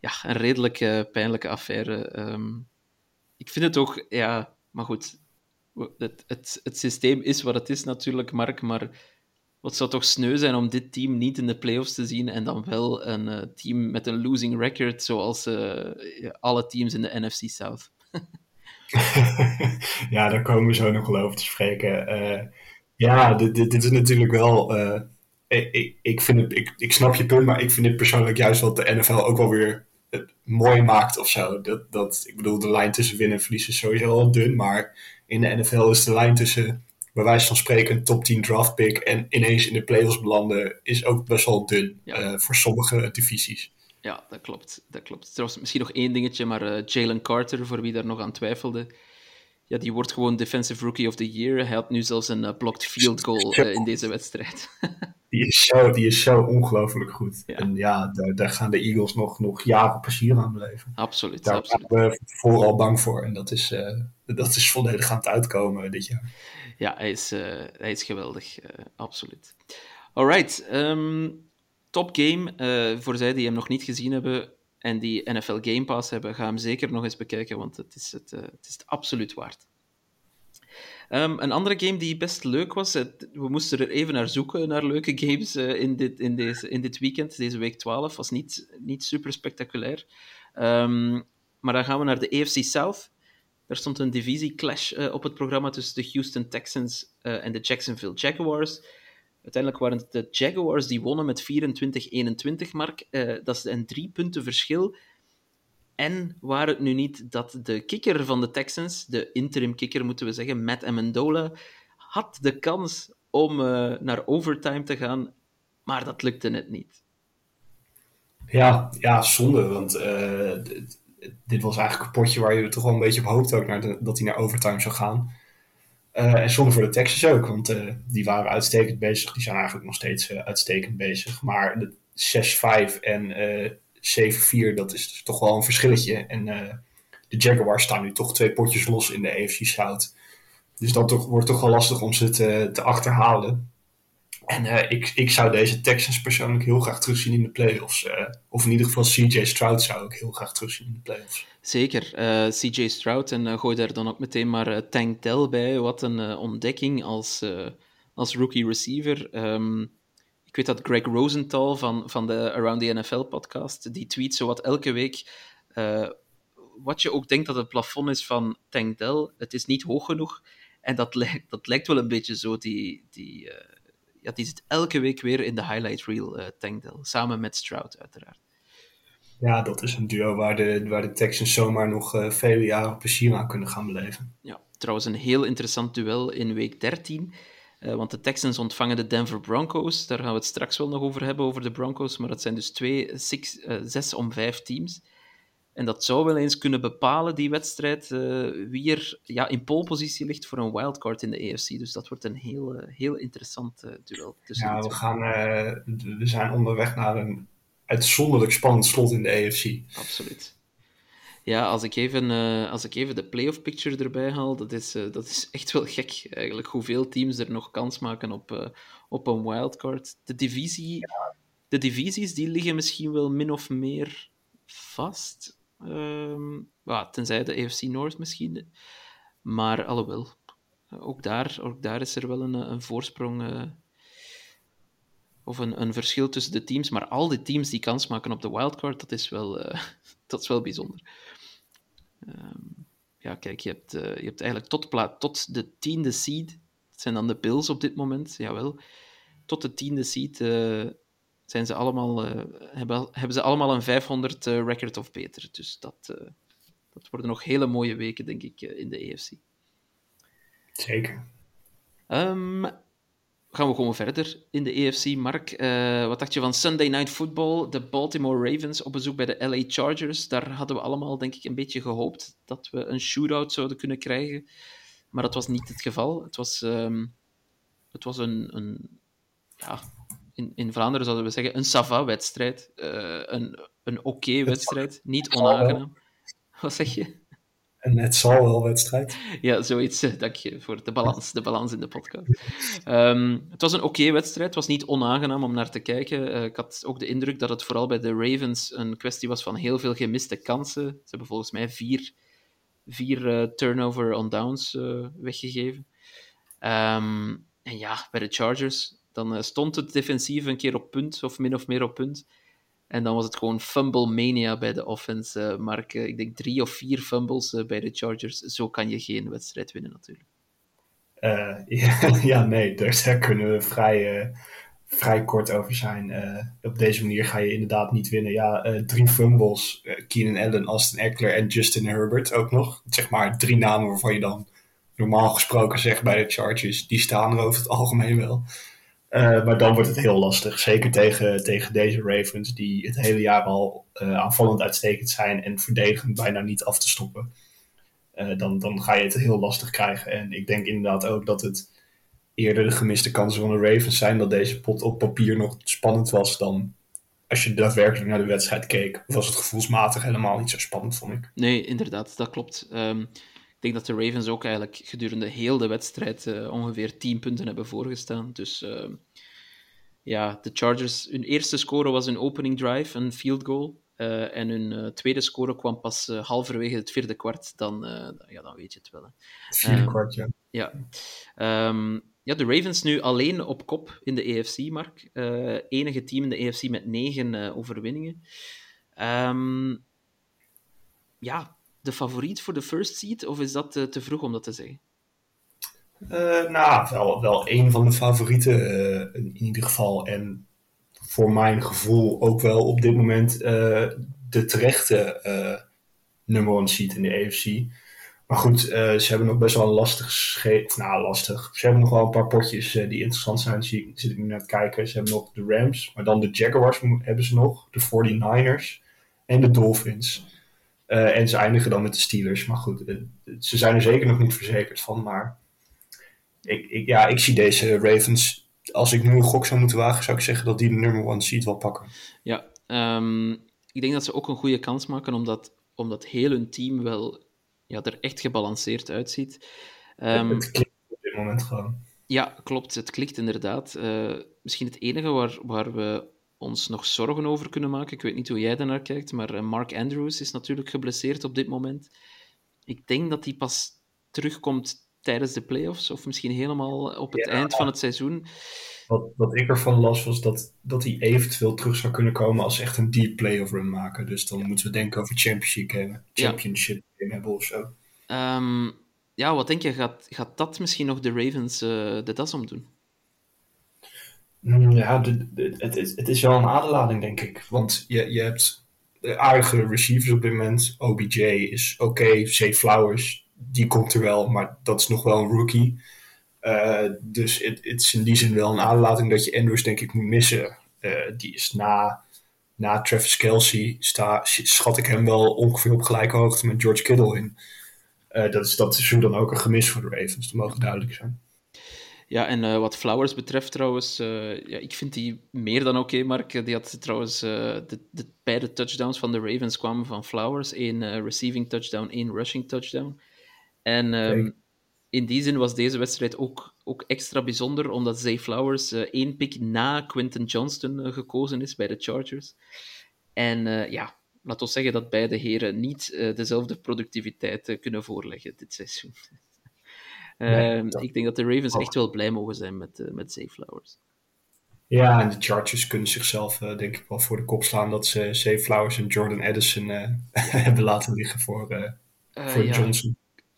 ja, een redelijk pijnlijke affaire. Um, ik vind het ook, ja, maar goed, het, het, het systeem is wat het is natuurlijk, Mark, maar wat zou toch sneu zijn om dit team niet in de playoffs te zien en dan wel een uh, team met een losing record zoals uh, alle teams in de NFC South? *laughs* ja, daar komen we zo nog wel over te spreken. Uh, ja, dit, dit, dit, is natuurlijk wel. ik, ik, vind het, ik, ik snap je punt, maar ik vind dit persoonlijk juist wat de NFL ook wel weer mooi maakt of zo. Dat, dat, ik bedoel, de lijn tussen winnen en verliezen is sowieso al dun, maar in de NFL is de lijn tussen bij wijze van spreken een top 10 draft pick en ineens in de playoffs belanden, is ook best wel dun uh, voor sommige divisies. Ja, dat klopt. Dat klopt. Er was misschien nog één dingetje, maar uh, Jalen Carter, voor wie daar nog aan twijfelde, ja, die wordt gewoon Defensive Rookie of the Year. Hij had nu zelfs een blocked field goal *laughs* in deze wedstrijd. *laughs* die, is zo, die is zo ongelooflijk goed. En ja, daar, daar, gaan de Eagles nog, nog jaren plezier aan beleven. Absoluut. Daar absoluut. zijn we vooral bang voor. En dat is, dat is volledig aan het uitkomen dit jaar. Ja, hij is, hij is geweldig. absoluut. Alright. Um, top game. Uh, voor zij die hem nog niet gezien hebben en die NFL Game Pass hebben, ga hem zeker nog eens bekijken, want het is het, het, is het absoluut waard. Um, een andere game die best leuk was, het, we moesten er even naar zoeken, naar leuke games in, dit, in, deze, in dit weekend, deze week 12, was niet, niet super spectaculair. Um, maar dan gaan we naar de AFC South. Er stond een divisie-clash op het programma tussen de Houston Texans en de Jacksonville Jaguars. Uiteindelijk waren het de Jaguars die wonnen met 24-21, Mark. Uh, dat is een drie punten verschil. En waar het nu niet dat de kikker van de Texans, de interim kikker moeten we zeggen, Matt Amendola, had de kans om uh, naar overtime te gaan, maar dat lukte net niet. Ja, ja zonde, want uh, dit, was eigenlijk een potje waar je toch wel een beetje op hoopte ook naar dat hij naar overtime zou gaan. Uh, en zonde voor de Texans ook, want uh, die waren uitstekend bezig. Die zijn eigenlijk nog steeds uh, uitstekend bezig. Maar de 6-5 en 7-4, dat is dus toch wel een verschilletje. En de Jaguars staan nu toch twee potjes los in de AFC South. Dus dat toch, wordt toch wel lastig om ze te achterhalen. En ik, ik zou deze Texans persoonlijk heel graag terugzien in de playoffs. of in ieder geval CJ Stroud zou ik heel graag terugzien in de playoffs. Zeker, uh, CJ Stroud en gooi daar dan ook meteen maar Tank Dell bij. Wat een ontdekking als, als rookie receiver. Um, ik weet dat Greg Rosenthal van, van de Around the NFL podcast, die tweet zowat elke week wat je ook denkt dat het plafond is van Tank Dell. Het is niet hoog genoeg. En dat, lijkt, dat lijkt wel een beetje zo. Die, die, ja, die zit elke week weer in de highlight reel, Dell. Samen met Stroud, uiteraard. Ja, dat is een duo waar de, waar de Texans zomaar nog uh, vele jaren plezier aan kunnen gaan beleven. Ja, trouwens een heel interessant duel in week 13. Uh, want de Texans ontvangen de Denver Broncos. Daar gaan we het straks wel nog over hebben, over de Broncos. Maar dat zijn dus twee, six, uh, zes om vijf teams. En dat zou wel eens kunnen bepalen, die wedstrijd, wie er ja, in polepositie ligt voor een wildcard in de AFC. Dus dat wordt een heel, heel interessant duel. Ja, we, gaan, we zijn onderweg naar een uitzonderlijk spannend slot in de AFC. Absoluut. Ja, als ik even, als ik even de playoff picture erbij haal, dat is, dat is echt wel gek eigenlijk. Hoeveel teams er nog kans maken op, op een wildcard. De, divisie, ja. de divisies die liggen misschien wel min of meer vast. Um, tenzij de AFC North misschien. Maar alhoewel, ook daar, ook daar is er wel een, een voorsprong of een, een verschil tussen de teams. Maar al die teams die kans maken op de wildcard, dat is wel, uh, *laughs* dat is wel bijzonder. Um, ja, kijk, je hebt, uh, je hebt eigenlijk tot, tot de tiende seed, dat zijn dan de Bills op dit moment, jawel. Tot de tiende seed zijn ze allemaal, hebben, hebben ze allemaal een 500 record of beter. Dus dat, dat worden nog hele mooie weken, denk ik, in de EFC. Zeker. Um, gaan we gewoon verder in de EFC. Mark, uh, wat dacht je van Sunday Night Football? De Baltimore Ravens op bezoek bij de LA Chargers. Daar hadden we allemaal, denk ik, een beetje gehoopt dat we een shootout zouden kunnen krijgen. Maar dat was niet het geval. Het was, um, het was een, een ja, in, in Vlaanderen zouden we zeggen, een sava-wedstrijd. Uh, een een oké okay wedstrijd, niet onaangenaam. *laughs* Wat zeg je? En het zal wel wedstrijd. Ja, zoiets. Dank je voor de balans, de balans in de podcast. Um, het was een oké okay wedstrijd. Het was niet onaangenaam om naar te kijken. Uh, ik had ook de indruk dat het vooral bij de Ravens een kwestie was van heel veel gemiste kansen. Ze hebben volgens mij vier, vier uh, turnover on downs weggegeven. Um, en ja, bij de Chargers, dan stond het defensief een keer op punt, of min of meer op punt. En dan was het gewoon fumble mania bij de offense, uh, Mark. ik denk drie of vier fumbles bij de Chargers. Zo kan je geen wedstrijd winnen, natuurlijk. *laughs* Ja, nee, daar, daar kunnen we vrij, vrij kort over zijn. op deze manier ga je inderdaad niet winnen. Ja, drie fumbles. Keenan Allen, Austin Eckler en Justin Herbert ook nog. Zeg maar drie namen waarvan je dan normaal gesproken zegt bij de Chargers. Die staan er over het algemeen wel. Uh, maar dan wordt het heel lastig. Zeker tegen, tegen deze Ravens, die het hele jaar al uh, aanvallend uitstekend zijn en verdedigend bijna niet af te stoppen. dan, dan ga je het heel lastig krijgen. En ik denk inderdaad ook dat het eerder de gemiste kansen van de Ravens zijn. Dat deze pot op papier nog spannend was dan als je daadwerkelijk naar de wedstrijd keek. Was het gevoelsmatig helemaal niet zo spannend, vond ik. Nee, inderdaad, dat klopt. Um, denk dat de Ravens ook eigenlijk gedurende heel de wedstrijd uh, ongeveer 10 punten hebben voorgestaan. Dus uh, ja, de Chargers, hun eerste score was een opening drive, een field goal. Uh, en hun tweede score kwam pas halverwege het vierde kwart. Dan, ja, dan weet je het wel. Hè. Het vierde ehm, kwart, ja. Ja. Um, ja, de Ravens nu alleen op kop in de EFC, Mark. enige team in de EFC met negen overwinningen. Um, ja, de favoriet voor de first seed, of is dat te, te vroeg om dat te zeggen? Uh, nou, wel, wel een van de favorieten uh, in ieder geval. En voor mijn gevoel ook wel op dit moment de terechte nummer one seed in de AFC. Maar goed, ze hebben nog best wel een lastig scheep. Nou, lastig. Ze hebben nog wel een paar potjes die interessant zijn. Zie, zit ik nu naar het kijken. Ze hebben nog de Rams, maar dan de Jaguars hebben ze nog. De 49ers en de Dolphins. Uh, en ze eindigen dan met de Steelers. Maar goed, uh, ze zijn er zeker nog niet verzekerd van. Maar ik, ik, ja, ik zie deze Ravens. Als ik nu een gok zou moeten wagen, zou ik zeggen dat die de number one seed wel pakken. Ja, um, ik denk dat ze ook een goede kans maken, omdat, omdat heel hun team wel ja, er echt gebalanceerd uitziet. Um, het klikt op dit moment gewoon. Ja, klopt. Het klikt inderdaad. Uh, misschien het enige waar, waar we ons nog zorgen over kunnen maken. Ik weet niet hoe jij daarnaar kijkt, maar eh, Mark Andrews is natuurlijk geblesseerd op dit moment. Ik denk dat hij pas terugkomt tijdens de playoffs, of misschien helemaal op het eind van het seizoen. Wat, wat ik ervan las, was dat, dat hij eventueel terug zou kunnen komen als echt een deep playoff run maken. Dus dan moeten we denken over championship game, championship game hebben of zo. Um, ja, wat denk je? Gaat, gaat dat misschien nog de Ravens uh, de das omdoen? Mm, ja, het, is, het is wel een aderlading, denk ik. Want je, je hebt aardige receivers op dit moment. OBJ is oké. Okay. Flowers, die komt er wel, maar dat is nog wel een rookie. Uh, dus het, het is in die zin wel een aderlating dat je Andrews, denk ik, moet missen. Uh, die is na, na Travis Kelsey, sta, schat ik hem wel ongeveer op gelijke hoogte met George Kittle in. Uh, dat, is, dat is dan ook een gemis voor de Ravens, dat mogen duidelijk zijn. Ja, en uh, wat Flowers betreft trouwens, uh, ja, ik vind die meer dan oké, okay, Mark. Die had trouwens, uh, de, de, beide touchdowns van de Ravens kwamen van Flowers. Eén receiving touchdown, één rushing touchdown. En um, in die zin was deze wedstrijd ook, ook extra bijzonder, omdat Zay Flowers één pick na Quinton Johnston gekozen is bij de Chargers. En ja, laat ons zeggen dat beide heren niet dezelfde productiviteit kunnen voorleggen dit seizoen. *laughs* Nee, uh, Ik denk dat de Ravens echt wel blij mogen zijn met, uh, met Safe Flowers. Ja, en de Chargers kunnen zichzelf uh, denk ik wel voor de kop slaan dat ze Safe Flowers en Jordan Addison eh, *laughs* hebben laten liggen voor, voor ja, Johnson.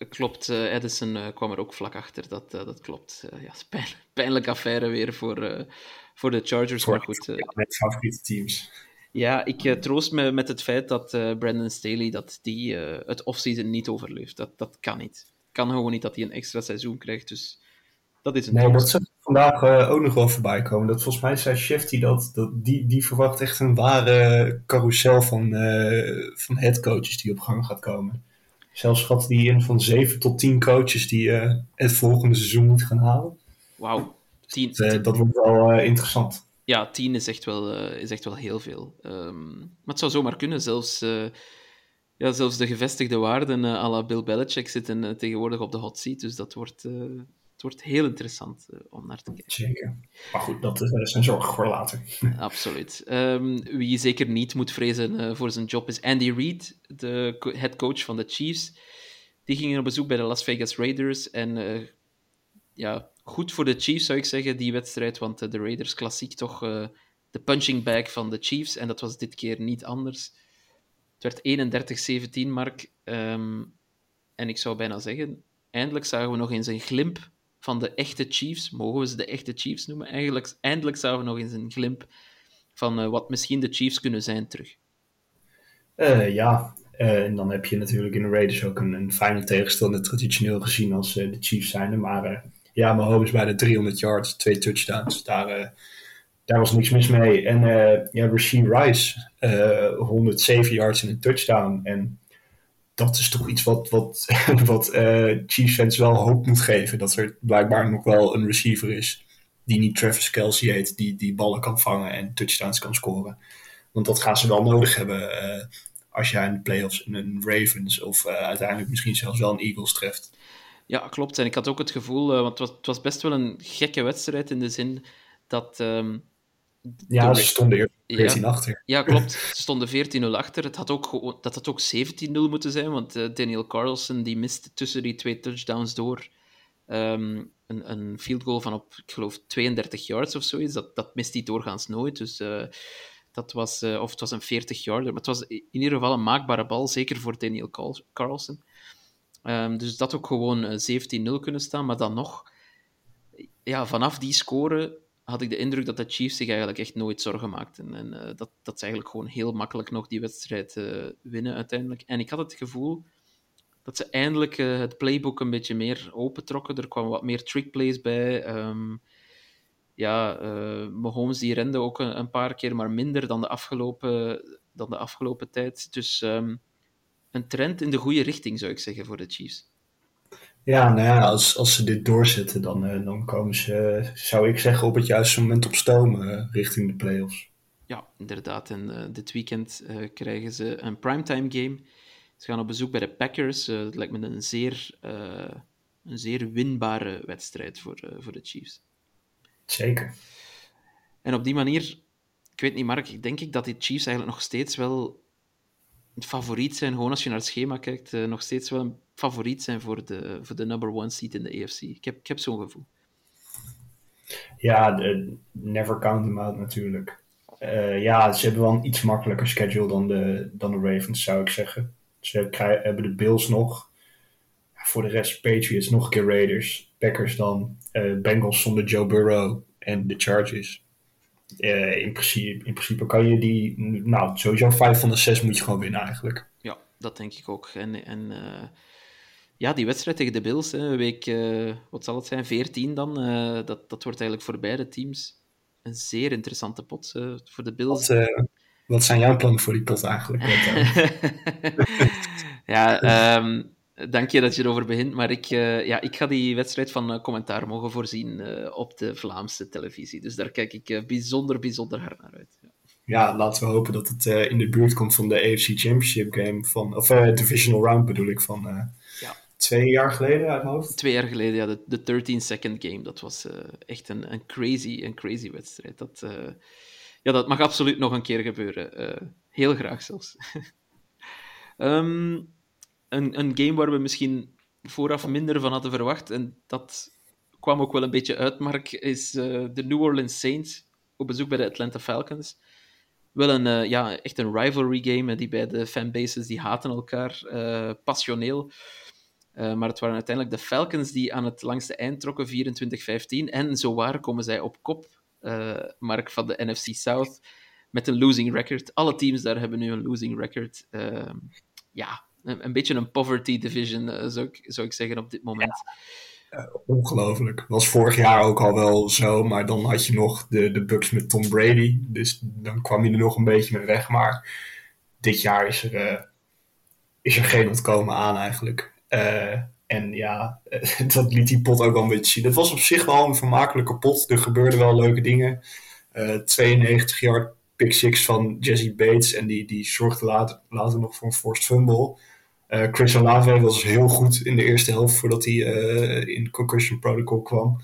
Klopt, Addison kwam er ook vlak achter, dat, dat klopt. ja, *laughs* pijn, pijnlijke affaire weer voor, voor de Chargers, voor, maar goed. ja, met favoriete teams. Ja, ik troost me met het feit dat Brandon Staley dat die, het offseason niet overleeft. Dat, dat kan niet kan gewoon niet dat hij een extra seizoen krijgt. Dus dat is een Nee, dat zou vandaag uh, ook nog wel voorbij komen. Dat volgens mij zei Shefty dat, dat die, die verwacht echt een ware carousel van, uh, van headcoaches die op gang gaat komen. Zelfs schat die in van 7 tot 10 coaches die uh, het volgende seizoen moeten gaan halen. Wauw. Dat, dat, wordt wel interessant. Ja, 10 is echt wel, is echt wel heel veel. Um, maar het zou zomaar kunnen, zelfs ja, zelfs de gevestigde waarden uh, à la Bill Belichick zitten uh, tegenwoordig op de hot seat. Dus dat wordt, uh, het wordt heel interessant om naar te kijken. Zeker. Maar goed, dat is een zorg voor later. *laughs* Absoluut. Um, wie zeker niet moet vrezen voor zijn job is Andy Reid, de head coach van de Chiefs. Die gingen op bezoek bij de Las Vegas Raiders. En ja, goed voor de Chiefs zou ik zeggen, die wedstrijd. Want de Raiders klassiek toch de punching bag van de Chiefs. En dat was dit keer niet anders. Het werd 31-17, Mark. Um, en ik zou bijna zeggen, eindelijk zagen we nog eens een glimp van de echte Chiefs. Mogen we ze de echte Chiefs noemen? Eigenlijk, eindelijk zagen we nog eens een glimp van uh, wat misschien de Chiefs kunnen zijn terug. Uh, ja, uh, en dan heb je natuurlijk in de Raiders ook een, een fijne tegenstander, traditioneel gezien als de Chiefs zijn. Maar ja, Mahomes bij de 300 yards, twee touchdowns. Daar daar was niks mis mee. En uh, ja, Rasheed Rice, uh, eh, 107 yards en een touchdown. En dat is toch iets wat, wat, *laughs* wat eh, Chiefs fans wel hoop moet geven. Dat er blijkbaar nog wel een receiver is die niet Travis Kelsey heet, die, die ballen kan vangen en touchdowns kan scoren. Want dat gaan ze wel nodig hebben als jij in de playoffs een Ravens of uiteindelijk misschien zelfs wel een Eagles treft. Ja, klopt. En ik had ook het gevoel, want het was, best wel een gekke wedstrijd in de zin dat. Um, ja, ze stonden eerst 14 ja, achter. Ja, klopt. *laughs* Ze stonden 14-0 achter. Het had ook dat had ook 17-0 moeten zijn, want Daniel Carlson die miste tussen die twee touchdowns door. Um, een, een field goal van op, ik geloof, 32 yards of zoiets. Dat, dat mist hij doorgaans nooit. Dus uh, dat was, uh, of het was een 40 yarder. Maar het was in ieder geval een maakbare bal, zeker voor Daniel Carlson. Um, dus dat ook gewoon uh, 17-0 kunnen staan. Maar dan nog, ja, vanaf die score had ik de indruk dat de Chiefs zich eigenlijk echt nooit zorgen maakten. En uh, dat, dat ze eigenlijk gewoon heel makkelijk nog die wedstrijd winnen uiteindelijk. En ik had het gevoel dat ze eindelijk uh, het playbook een beetje meer opentrokken. Er kwam wat meer trickplays bij. Um, ja, Mahomes die rende ook een, paar keer, maar minder dan de afgelopen, dan de afgelopen tijd. Dus um, een trend in de goede richting, zou ik zeggen, voor de Chiefs. Ja, nou ja, als, als ze dit doorzetten, dan, uh, dan komen ze, zou ik zeggen, op het juiste moment op stoom uh, richting de playoffs. Ja, inderdaad. En uh, dit weekend krijgen ze een primetime game. Ze gaan op bezoek bij de Packers. Uh, dat lijkt me een zeer, uh, een zeer winbare wedstrijd voor, uh, voor de Chiefs. Zeker. En op die manier, ik weet niet, Mark, denk ik dat die Chiefs eigenlijk nog steeds wel favoriet zijn, gewoon als je naar het schema kijkt, nog steeds wel een favoriet zijn voor de, voor de number one seat in de AFC. Ik heb, ik heb zo'n gevoel. Ja, de, never count them out natuurlijk. ja, ze hebben wel een iets makkelijker schedule dan de, dan de Ravens, zou ik zeggen. Ze hebben de Bills nog. Voor de rest Patriots, nog een keer Raiders. Packers dan. Uh, Bengals zonder Joe Burrow. En de Chargers. Uh, in, principe, in principe kan je die... Nou, sowieso vijf van de zes moet je gewoon winnen eigenlijk. Ja, dat denk ik ook. En, en uh, ja, die wedstrijd tegen de Bills, hè, week... wat zal het zijn? 14 dan. dat, dat wordt eigenlijk voor beide teams een zeer interessante pot. voor de Bills... Wat, wat zijn jouw plannen voor die pot eigenlijk? *laughs* ja, um, dank je dat je erover begint. Maar ik, uh, ja, ik ga die wedstrijd van uh, commentaar mogen voorzien uh, op de Vlaamse televisie. Dus daar kijk ik bijzonder, bijzonder hard naar uit. Ja, ja laten we hopen dat het in de buurt komt van de AFC Championship game. Van, of Divisional Round bedoel ik, van ja. twee jaar geleden uit mijn hoofd. Twee jaar geleden, ja. De, de 13-second game. Dat was echt een, een, crazy, een crazy wedstrijd. Dat ja, dat mag absoluut nog een keer gebeuren. Heel graag zelfs. um, *laughs* een, een game waar we misschien vooraf minder van hadden verwacht, en dat kwam ook wel een beetje uit, Mark, is uh, de New Orleans Saints op bezoek bij de Atlanta Falcons. Wel een, uh, ja, echt een rivalry game, die bij de fanbases, die haten elkaar passioneel. maar het waren uiteindelijk de Falcons die aan het langste eind trokken, 24-15. En zowaar komen zij op kop Mark van de NFC South met een losing record. Alle teams daar hebben nu een losing record. Uh, ja, een, beetje een poverty division, uh, zou, ik, zou ik zeggen op dit moment. Ja. ongelooflijk. Was vorig jaar ook al wel zo, maar dan had je nog de, de Bucks met Tom Brady. Dus dan kwam je er nog een beetje mee weg. Maar dit jaar is er, is er geen ontkomen aan eigenlijk. En ja, *laughs* dat liet die pot ook wel een beetje zien. Het was op zich wel een vermakelijke pot. Er gebeurden wel leuke dingen. Uh, 92 yard pick six van Jesse Bates. En die, die zorgde later, later nog voor een forced fumble. Uh, Chris Olave was heel goed in de eerste helft voordat hij uh, in concussion protocol kwam.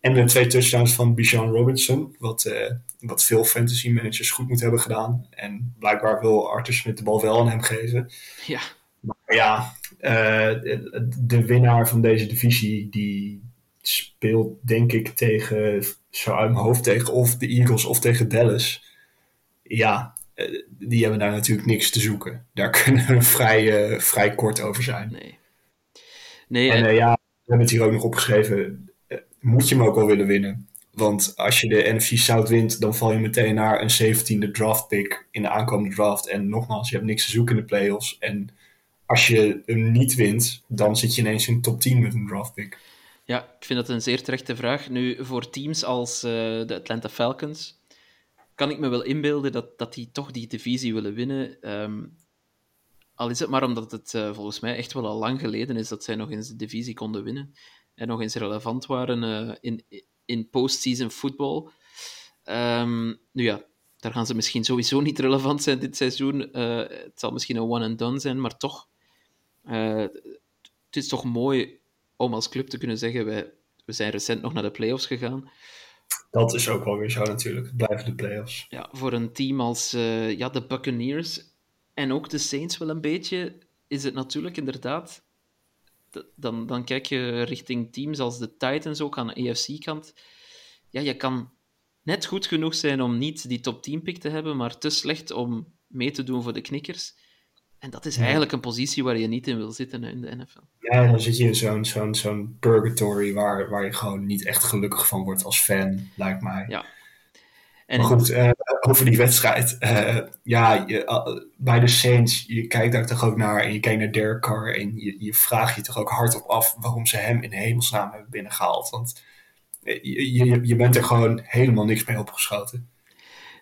En de twee touchdowns van Bijan Robinson. Wat, uh, wat veel fantasy managers goed moeten hebben gedaan. En blijkbaar wil Arthur Smith de bal wel aan hem geven. Ja. Maar ja, de winnaar van deze divisie, die speelt denk ik tegen, zo uit mijn hoofd, tegen of de Eagles of tegen Dallas. Ja, uh, die hebben daar natuurlijk niks te zoeken. Daar *laughs* kunnen we vrij, uh, vrij kort over zijn. Nee. nee en, en... ja, we hebben het hier ook nog opgeschreven. moet je hem ook wel willen winnen? Want als je de NFC South wint, dan val je meteen naar een 17e draft pick in de aankomende draft. En nogmaals, je hebt niks te zoeken in de playoffs. En als je hem niet wint, dan zit je ineens in de top 10 met een draft pick. Ja, ik vind dat een zeer terechte vraag. Nu, voor teams als uh, de Atlanta Falcons kan ik me wel inbeelden dat, dat die toch die divisie willen winnen. Um, Al is het maar omdat het uh, volgens mij echt wel al lang geleden is dat zij nog eens de divisie konden winnen en nog eens relevant waren uh, in, in postseason football. Um, nu ja, daar gaan ze misschien sowieso niet relevant zijn dit seizoen. Uh, het zal misschien een one-and-done zijn, maar toch. het is toch mooi om als club te kunnen zeggen: wij, we zijn recent nog naar de playoffs gegaan. Dat is ook wel weer zo natuurlijk. Het blijven de playoffs. Ja, voor een team als uh, ja, de Buccaneers en ook de Saints wel een beetje, is het natuurlijk inderdaad. Dan, dan kijk je richting teams als de Titans ook aan de AFC-kant. Ja, je kan net goed genoeg zijn om niet die top 10 pick te hebben, maar te slecht om mee te doen voor de knikkers. En dat is eigenlijk een positie waar je niet in wil zitten in de NFL. Ja, dan zit je in zo'n zo'n zo'n purgatory waar, waar je gewoon niet echt gelukkig van wordt als fan, lijkt mij. Ja. En maar goed, uh, over die wedstrijd. Uh, ja, je, uh, bij de Saints, je kijkt daar toch ook naar en je kijkt naar Derek Carr en je, je vraagt je toch ook hardop af waarom ze hem in hemelsnaam hebben binnengehaald. Want je, je, je bent er gewoon helemaal niks mee opgeschoten.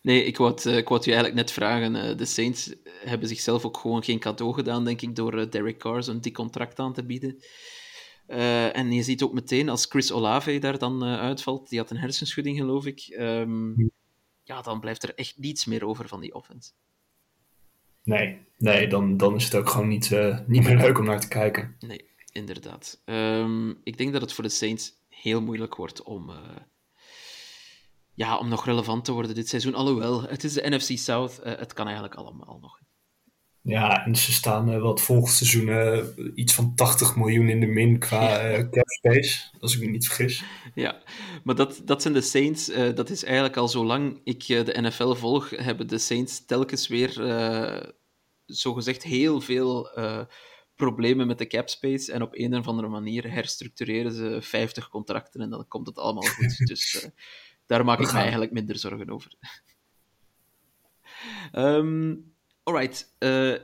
Nee, ik wou, het, ik wou het je eigenlijk net vragen. De Saints hebben zichzelf ook gewoon geen cadeau gedaan, denk ik, door Derek Carr zo'n dik contract aan te bieden. Uh, en je ziet ook meteen, als Chris Olave daar dan uitvalt, die had een hersenschudding, geloof ik, um, ja, dan blijft er echt niets meer over van die offense. Nee, nee dan, dan is het ook gewoon niet, uh, niet meer leuk om naar te kijken. Nee, inderdaad. Um, ik denk dat het voor de Saints heel moeilijk wordt om, uh, ja, om nog relevant te worden dit seizoen. Alhoewel, het is de NFC South, uh, het kan eigenlijk allemaal nog. Ja, en ze staan uh, wat volgend seizoen uh, iets van 80 miljoen in de min qua uh, cap space, als ik me niet vergis. Ja, maar dat, dat zijn de Saints. dat is eigenlijk al zolang ik de NFL volg, hebben de Saints telkens weer zogezegd heel veel problemen met de cap space. En op een of andere manier herstructureren ze 50 contracten en dan komt het allemaal goed. *laughs* dus daar maak ik me eigenlijk minder zorgen over. um, *laughs* Alright. Uh,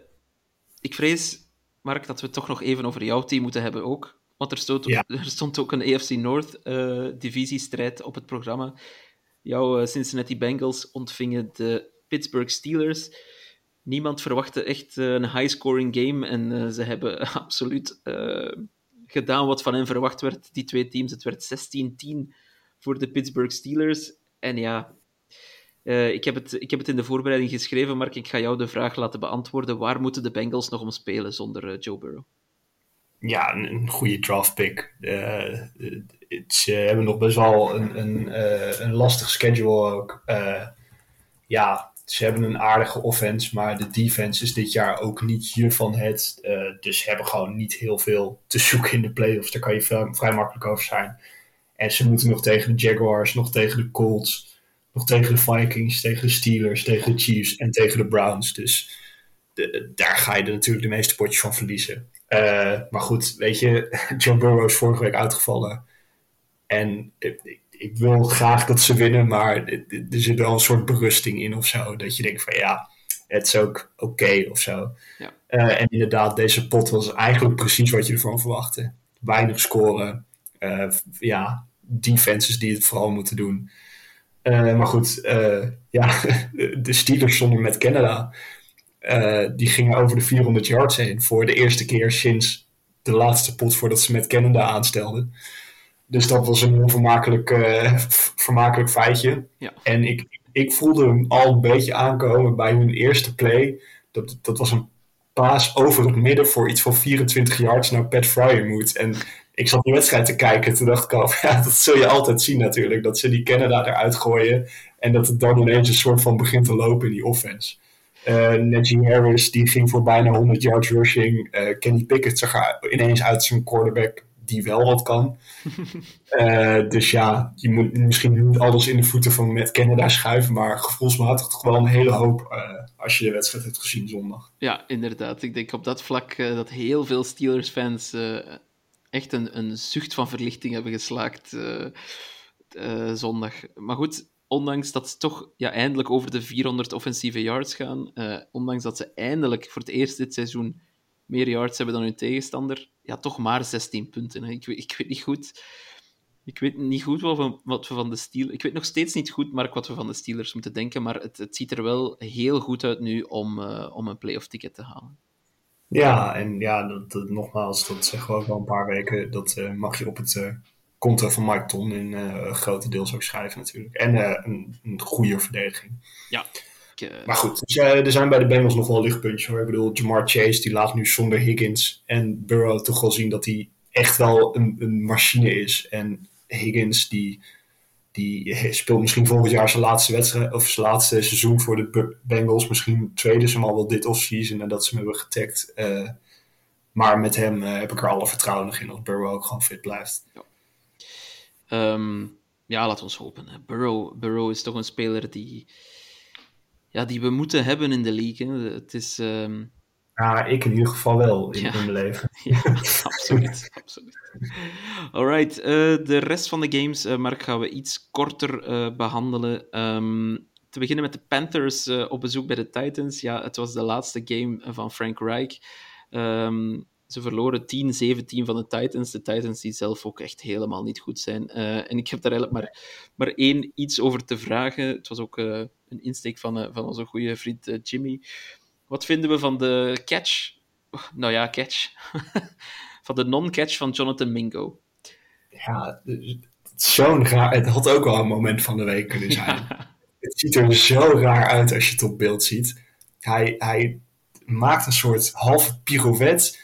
ik vrees, Mark, dat we toch nog even over jouw team moeten hebben ook. Want er stond, ja. *laughs* er stond ook een AFC North uh, divisiestrijd op het programma. Jouw uh, Cincinnati Bengals ontvingen de Pittsburgh Steelers. Niemand verwachtte echt een high-scoring game en ze hebben *laughs* absoluut gedaan wat van hen verwacht werd. Die twee teams, het werd 16-10 voor de Pittsburgh Steelers. En ja, uh, ik, heb het, ik heb het in de voorbereiding geschreven, Mark. Ik ga jou de vraag laten beantwoorden. Waar moeten de Bengals nog om spelen zonder uh, Joe Burrow? Ja, een, een goede draft pick. Uh, ze hebben nog best wel een, een, een lastig schedule ook. ja, ze hebben een aardige offense, maar de defense is dit jaar ook niet je van het. dus ze hebben gewoon niet heel veel te zoeken in de playoffs. Daar kan je vrij, vrij makkelijk over zijn. En ze moeten nog tegen de Jaguars, nog tegen de Colts nog tegen de Vikings, tegen de Steelers, tegen de Chiefs en tegen de Browns. Dus de, daar ga je er natuurlijk de meeste potjes van verliezen. Uh, maar goed, weet je, *laughs* John Burrow is vorige week uitgevallen. En ik, ik wil graag dat ze winnen, maar er zit wel een soort berusting in of zo. Dat je denkt van ja, het is ook oké okay, of zo. Ja. Uh, en inderdaad, deze pot was eigenlijk precies wat je ervan verwachtte. Weinig scoren. Uh, ja, defenses die het vooral moeten doen. Uh, maar goed, uh, ja, *laughs* de Steelers zonder met Canada. Uh, die gingen over de 400 yards heen voor de eerste keer sinds de laatste pot voordat ze met Canada aanstelden. Dus dat was een onvermakelijk vermakelijk feitje. Ja. En ik, ik voelde hem al een beetje aankomen bij hun eerste play. Dat, dat was een paas over het midden voor iets van 24 yards naar Pat Fryermuth. En ik zat die wedstrijd te kijken. Toen dacht ik al, *laughs* ja, dat zul je altijd zien natuurlijk. Dat ze die Canada eruit gooien. En dat het dan ineens een soort van begint te lopen in die offense. Uh, Najee Harris die ging voor bijna 100 yards rushing. Uh, Kenny Pickett zag ineens uit zijn quarterback die wel wat kan. uh, *laughs* dus ja, je moet misschien niet alles in de voeten van met Canada schuiven. Maar gevoelsmatig toch wel een hele hoop als je de wedstrijd hebt gezien zondag. Ja, inderdaad. Ik denk op dat vlak dat heel veel Steelers-fans echt een, een zucht van verlichting hebben geslaakt uh, uh, zondag. Maar goed, ondanks dat ze toch ja, eindelijk over de 400 offensieve yards gaan, uh, ondanks dat ze eindelijk voor het eerst dit seizoen meer yards hebben dan hun tegenstander, ja, toch maar 16 punten. Hè. Ik, ik weet niet goed... Ik weet niet goed wat we, wat van de Steelers... Ik weet nog steeds niet goed, wat we van de Steelers moeten denken, maar het, het ziet er wel heel goed uit nu om, om een playoff ticket te halen. Ja, en ja, dat, dat- nogmaals, dat zeggen we ook al een paar weken. Dat eh, mag je op het eh konto van Mike Ton in eh grotendeels ook schrijven natuurlijk. En een, een goede verdediging. Ja. Ik, Maar goed, dus, er zijn bij de Bengals nog wel lichtpuntjes hoor. Ik bedoel, Jamar Chase die laat nu zonder Higgins en Burrow toch wel zien dat hij echt wel een, een machine is. En Higgins die, die *laughs* speelt misschien volgend jaar zijn laatste wedstrijd of zijn laatste seizoen voor de Bengals. Misschien traden ze hem al wel dit offseason nadat ze hem hebben getagd. Eh, maar met hem eh, heb ik er alle vertrouwen in dat Burrow ook gewoon fit blijft. Ehm, ja, laten we hopen. Burrow, Burrow is toch een speler die, ja, die we moeten hebben in de league. Het is... ehm, Ja, ik in ieder geval wel in, Ja. in mijn leven. *laughs* Ja, absoluut. absoluut. Alright, eh, de rest van de games, eh, Mark, gaan we iets korter eh, behandelen. Ehm, te beginnen met de Panthers op bezoek bij de Titans. Ja, het was de laatste game van Frank Reich. Ehm, ze verloren 10-17 van de Titans. De Titans die zelf ook echt helemaal niet goed zijn. En ik heb daar eigenlijk maar, maar één iets over te vragen. Het was ook een insteek van, van onze goede vriend Jimmy. Wat vinden we van de catch? Nou ja, catch. *laughs* van de non-catch van Jonathan Mingo. Ja, zo'n raar. Het had ook wel een moment van de week kunnen zijn. het ziet er zo raar uit als je het op beeld ziet. Hij, hij maakt een soort halve pirouette.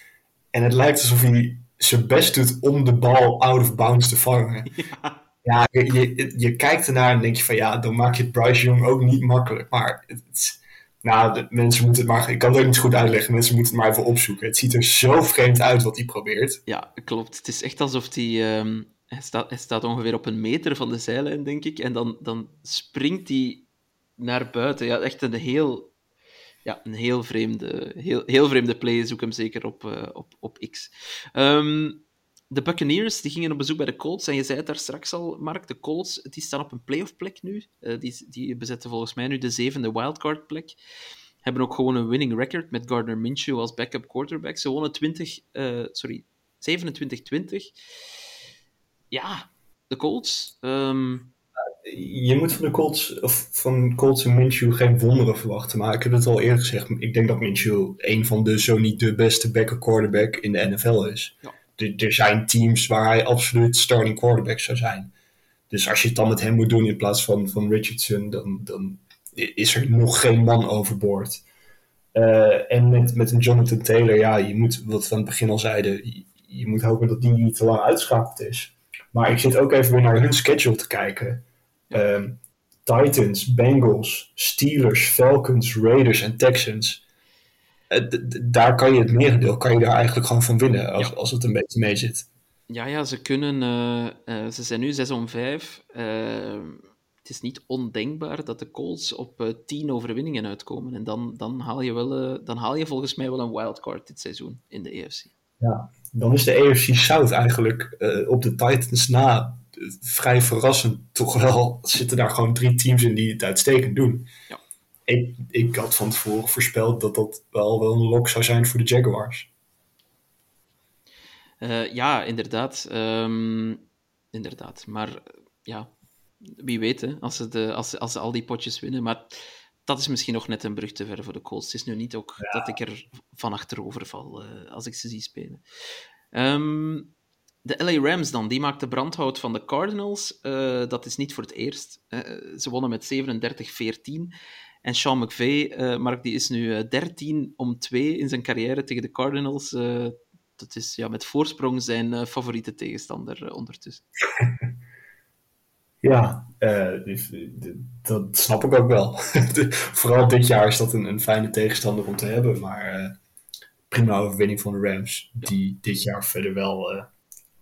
En het lijkt alsof hij zijn best doet om de bal out of bounds te vangen. *laughs* Ja, je, je, je kijkt ernaar en denk je van ja, dan maak je het Bryce Young ook niet makkelijk. Maar het- nou, mensen moeten het maar. Ik kan het ook niet goed uitleggen. Mensen moeten het maar even opzoeken. Het ziet er zo vreemd uit wat hij probeert. Ja, klopt. Het is echt alsof hij... ehm, hij, staat, hij staat ongeveer op een meter van de zijlijn, denk ik. En dan, dan springt hij naar buiten. Ja, echt een heel... Ja, een heel vreemde, heel, heel vreemde play. Zoek hem zeker op, eh, op, op X. Ehm, de Buccaneers die gingen op bezoek bij de Colts. En je zei het daar straks al, Mark. De Colts die staan op een playoff plek nu. Eh, die, die bezetten volgens mij nu de zevende wildcard plek. Hebben ook gewoon een winning record met Gardner Minshew als backup quarterback. Ze wonnen 20, eh, sorry, 27-20. Ja, de Colts. ehm, je moet van de Colts, of van Colts en Minshew geen wonderen verwachten. Maar ik heb het al eerder gezegd. Ik denk dat Minshew een van de, zo niet de beste backup quarterback in de NFL is. Ja. Er, zijn teams waar hij absoluut starting quarterback zou zijn. Dus als je het dan met hem moet doen in plaats van, van Richardson, dan, dan is er nog geen man overboord. Eh, en met, met een Jonathan Taylor, ja, je moet, wat we aan het begin al zeiden, je, je moet hopen dat die niet te lang uitschakeld is. Maar ik zit ook even weer naar hun schedule te kijken. Ehm, Titans, Bengals, Steelers, Falcons, Raiders en Texans. Eh, daar kan je het merendeel kan je daar eigenlijk gewoon van winnen als, Ja. als het een beetje mee zit. ja, ja, ze kunnen... eh, eh, ze zijn nu 6 om 5. het is niet ondenkbaar dat de Colts op eh 10 overwinningen uitkomen. En dan, dan, haal je wel, dan haal je volgens mij wel een wildcard dit seizoen in de AFC. Ja. Dan is de AFC South eigenlijk op de Titans na vrij verrassend toch wel. Zitten daar gewoon drie teams in die het uitstekend doen. Ja. Ik, ik had van tevoren voorspeld dat dat wel, wel een lock zou zijn voor de Jaguars. Eh, ja, inderdaad. Ehm, inderdaad. Maar ja, wie weet, hè, als, ze de, als, ze- als ze al die potjes winnen. Maar dat is misschien nog net een brug te ver voor de Colts. Het is nu niet ook dat ik er van achterover val eh, als ik ze zie spelen. Ehm, de LA Rams dan, die maakte brandhout van de Cardinals. Eh, dat is niet voor het eerst. Ze wonnen met 37-14. En Sean McVay, eh, Mark, die is nu eh, 13 om 2 in zijn carrière tegen de Cardinals. Eh, dat is ja, met voorsprong zijn eh, favoriete tegenstander eh, ondertussen. *laughs* Ja, eh, dus, eh, dat snap ik ook wel. *laughs* Vooral dit jaar is dat een, een fijne tegenstander om te hebben. Maar eh, prima overwinning van de Rams. Die dit jaar verder wel eh, een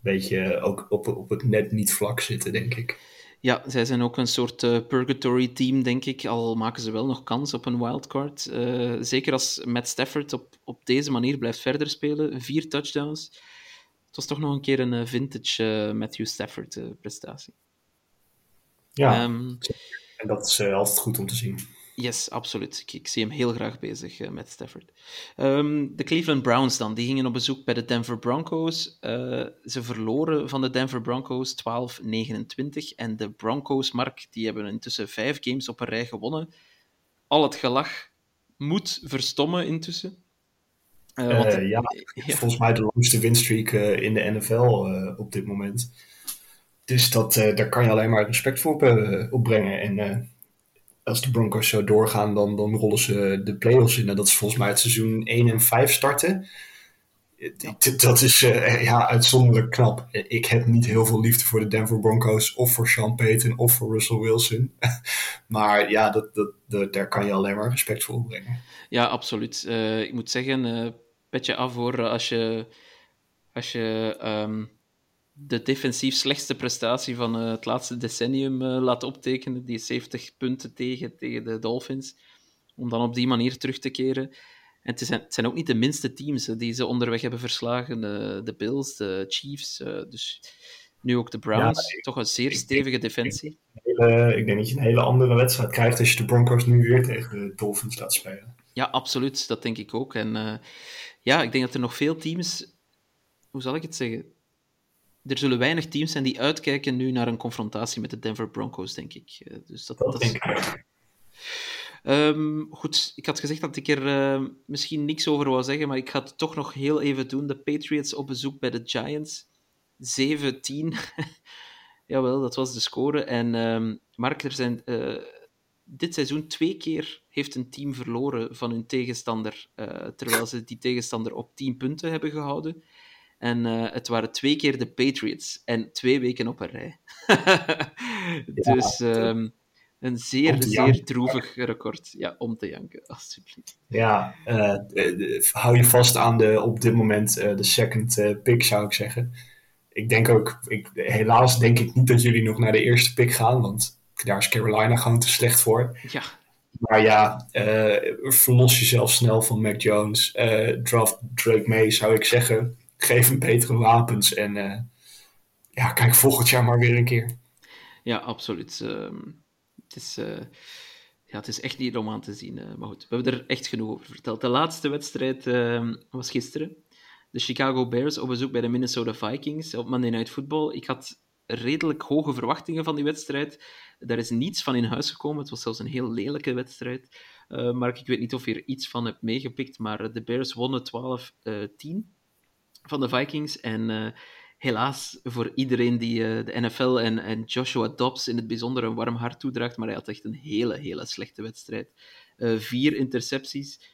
beetje ook op, op het net niet vlak zitten, denk ik. Ja, zij zijn ook een soort eh, purgatory team, denk ik. Al maken ze wel nog kans op een wildcard. Eh, zeker als Matt Stafford op, op deze manier blijft verder spelen. Vier touchdowns. Het was toch nog een keer een eh, vintage Matthew Stafford prestatie. Ja, Ehm, en dat is altijd goed om te zien. Yes, absoluut. Ik, ik zie hem heel graag bezig eh, met Stafford. Ehm, de Cleveland Browns dan, die gingen op bezoek bij de Denver Broncos. Eh, ze verloren van de Denver Broncos 12-29. En de Broncos, Mark, die hebben intussen vijf games op een rij gewonnen. Al het gelach moet verstommen intussen. Uh, want, uh, ja, *laughs* ja, volgens mij de langste winstreak in de NFL op dit moment. Dus dat, daar kan je alleen maar respect voor opbrengen. En als de Broncos zo doorgaan, dan, dan rollen ze de playoffs in. En dat is volgens mij het seizoen 1 en 5 starten. Dat is ja, uitzonderlijk knap. Ik heb niet heel veel liefde voor de Denver Broncos of voor Sean Payton of voor Russell Wilson. *laughs* maar ja, dat, dat, daar kan je alleen maar respect voor opbrengen. Ja, absoluut. Uh, ik moet zeggen, uh, petje af voor als je, als je um, de defensief slechtste prestatie van uh, het laatste decennium laat optekenen, die 70 punten tegen, tegen de Dolphins, om dan op die manier terug te keren. En het zijn, het zijn ook niet de minste teams die ze onderweg hebben verslagen. de Bills, de Chiefs, dus nu ook de Browns. Ja, toch een zeer stevige defensie. Ik denk, ik denk dat je een hele andere wedstrijd krijgt als je de Broncos nu weer tegen de Dolphins laat spelen. Ja, absoluut. Dat denk ik ook. En ja, ik denk dat er nog veel teams... Hoe zal ik het zeggen? Er zullen weinig teams zijn die uitkijken nu naar een confrontatie met de Denver Broncos, denk ik. Uh, dus dat, dat, ik. Um, goed, ik had gezegd dat ik er uh, misschien niks over wou zeggen, maar ik ga het toch nog heel even doen. De Patriots op bezoek bij de Giants. 7-10. *laughs* Jawel, dat was de score. En um, Mark, er zijn dit seizoen twee keer heeft een team verloren van hun tegenstander, uh, terwijl ze die tegenstander op 10 punten hebben gehouden. En uh, het waren twee keer de Patriots en twee weken op een rij. *laughs* dus um, een zeer, zeer droevig record. Ja, om te janken, *laughs* alsjeblieft. Ja, uh, hou je vast aan de op dit moment de second pick, zou ik zeggen. Ik denk ook, ik, helaas denk ik niet dat jullie nog naar de eerste pick gaan, want daar is Carolina gewoon te slecht voor. Ja. Maar ja, verlos jezelf snel van Mac Jones. Draft Drake May, zou ik zeggen. Geef hem betere wapens. En uh, ja, kijk volgend jaar maar weer een keer. Ja, absoluut. Ehm, het, is, ja, het is echt niet om aan te zien. maar goed, we hebben er echt genoeg over verteld. De laatste wedstrijd ehm, was gisteren. De Chicago Bears op bezoek bij de Minnesota Vikings op Monday Night Football. Ik had redelijk hoge verwachtingen van die wedstrijd. Daar is niets van in huis gekomen. Het was zelfs een heel lelijke wedstrijd. Uh, maar ik weet niet of je er iets van hebt meegepikt. Maar de Bears wonnen 12-10 uh, van de Vikings. En uh, helaas voor iedereen die uh, de NFL en, en, Joshua Dobbs in het bijzonder een warm hart toedraagt. Maar hij had echt een hele, hele slechte wedstrijd. vier intercepties.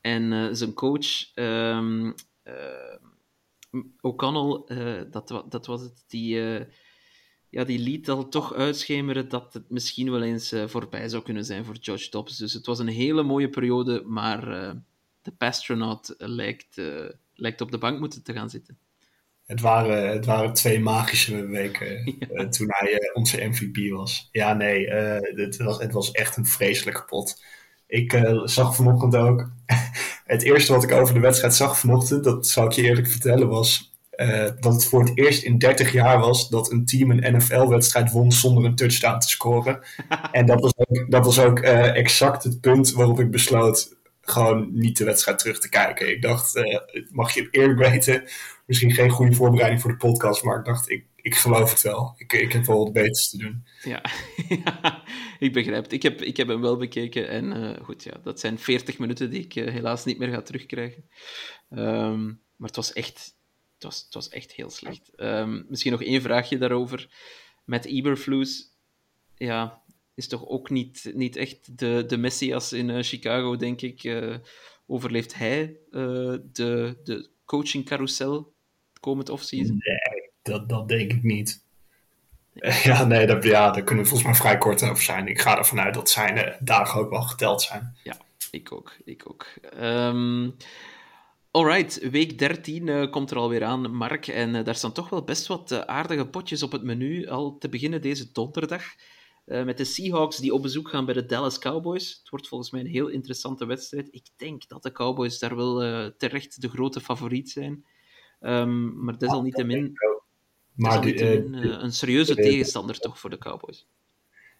En zijn coach. Um, O'Connell, dat, dat was het, die ja, die liet al toch uitschemeren dat het misschien wel eens voorbij zou kunnen zijn voor Josh Dobbs. Dus het was een hele mooie periode, maar de Pastronaut lijkt, lijkt op de bank moeten te gaan zitten. Het waren, het waren twee magische weken *laughs* ja. toen hij onze MVP was. Ja, nee, het, was, het was echt een vreselijke pot. Ik zag vanochtend ook. *laughs* het eerste wat ik over de wedstrijd zag vanochtend, dat zal ik je eerlijk vertellen, was uh, dat het voor het eerst in 30 jaar was dat een team een NFL-wedstrijd won zonder een touchdown te scoren. *laughs* en dat was ook, dat was ook uh, exact het punt waarop ik besloot gewoon niet de wedstrijd terug te kijken. Ik dacht, uh, mag je eerlijk weten, misschien geen goede voorbereiding voor de podcast, maar ik dacht, ik, ik geloof het wel. Ik, ik heb wel wat beters te doen. Ja, *laughs* ik begrijp het. Ik heb, ik heb hem wel bekeken en goed, ja, dat zijn 40 minuten die ik helaas niet meer ga terugkrijgen. Um, maar het was echt het was, het was echt heel slecht. Um, misschien nog één vraagje daarover. Met Eberflus, ja, is toch ook niet, niet echt de, de Messias in uh, Chicago, denk ik. Uh, overleeft hij uh, de, de coaching carousel komend offseason? Nee, dat, dat denk ik niet. *laughs* Ja, nee, dat, ja, daar kunnen we volgens mij vrij kort over zijn. Ik ga ervan uit dat zijn dagen ook wel geteld zijn. Ja, ik ook. Ik ook. Um, Alright, week 13 uh, eh, komt er alweer aan, Mark. En uh, daar staan toch wel best wat uh, aardige potjes op het menu. Al te beginnen deze donderdag. Met de Seahawks die op bezoek gaan bij de Dallas Cowboys. Het wordt volgens mij een heel interessante wedstrijd. Ik denk dat de Cowboys daar wel terecht de grote favoriet zijn. Um, maar desalniettemin, maar desalniettemin een serieuze tegenstander toch voor de Cowboys.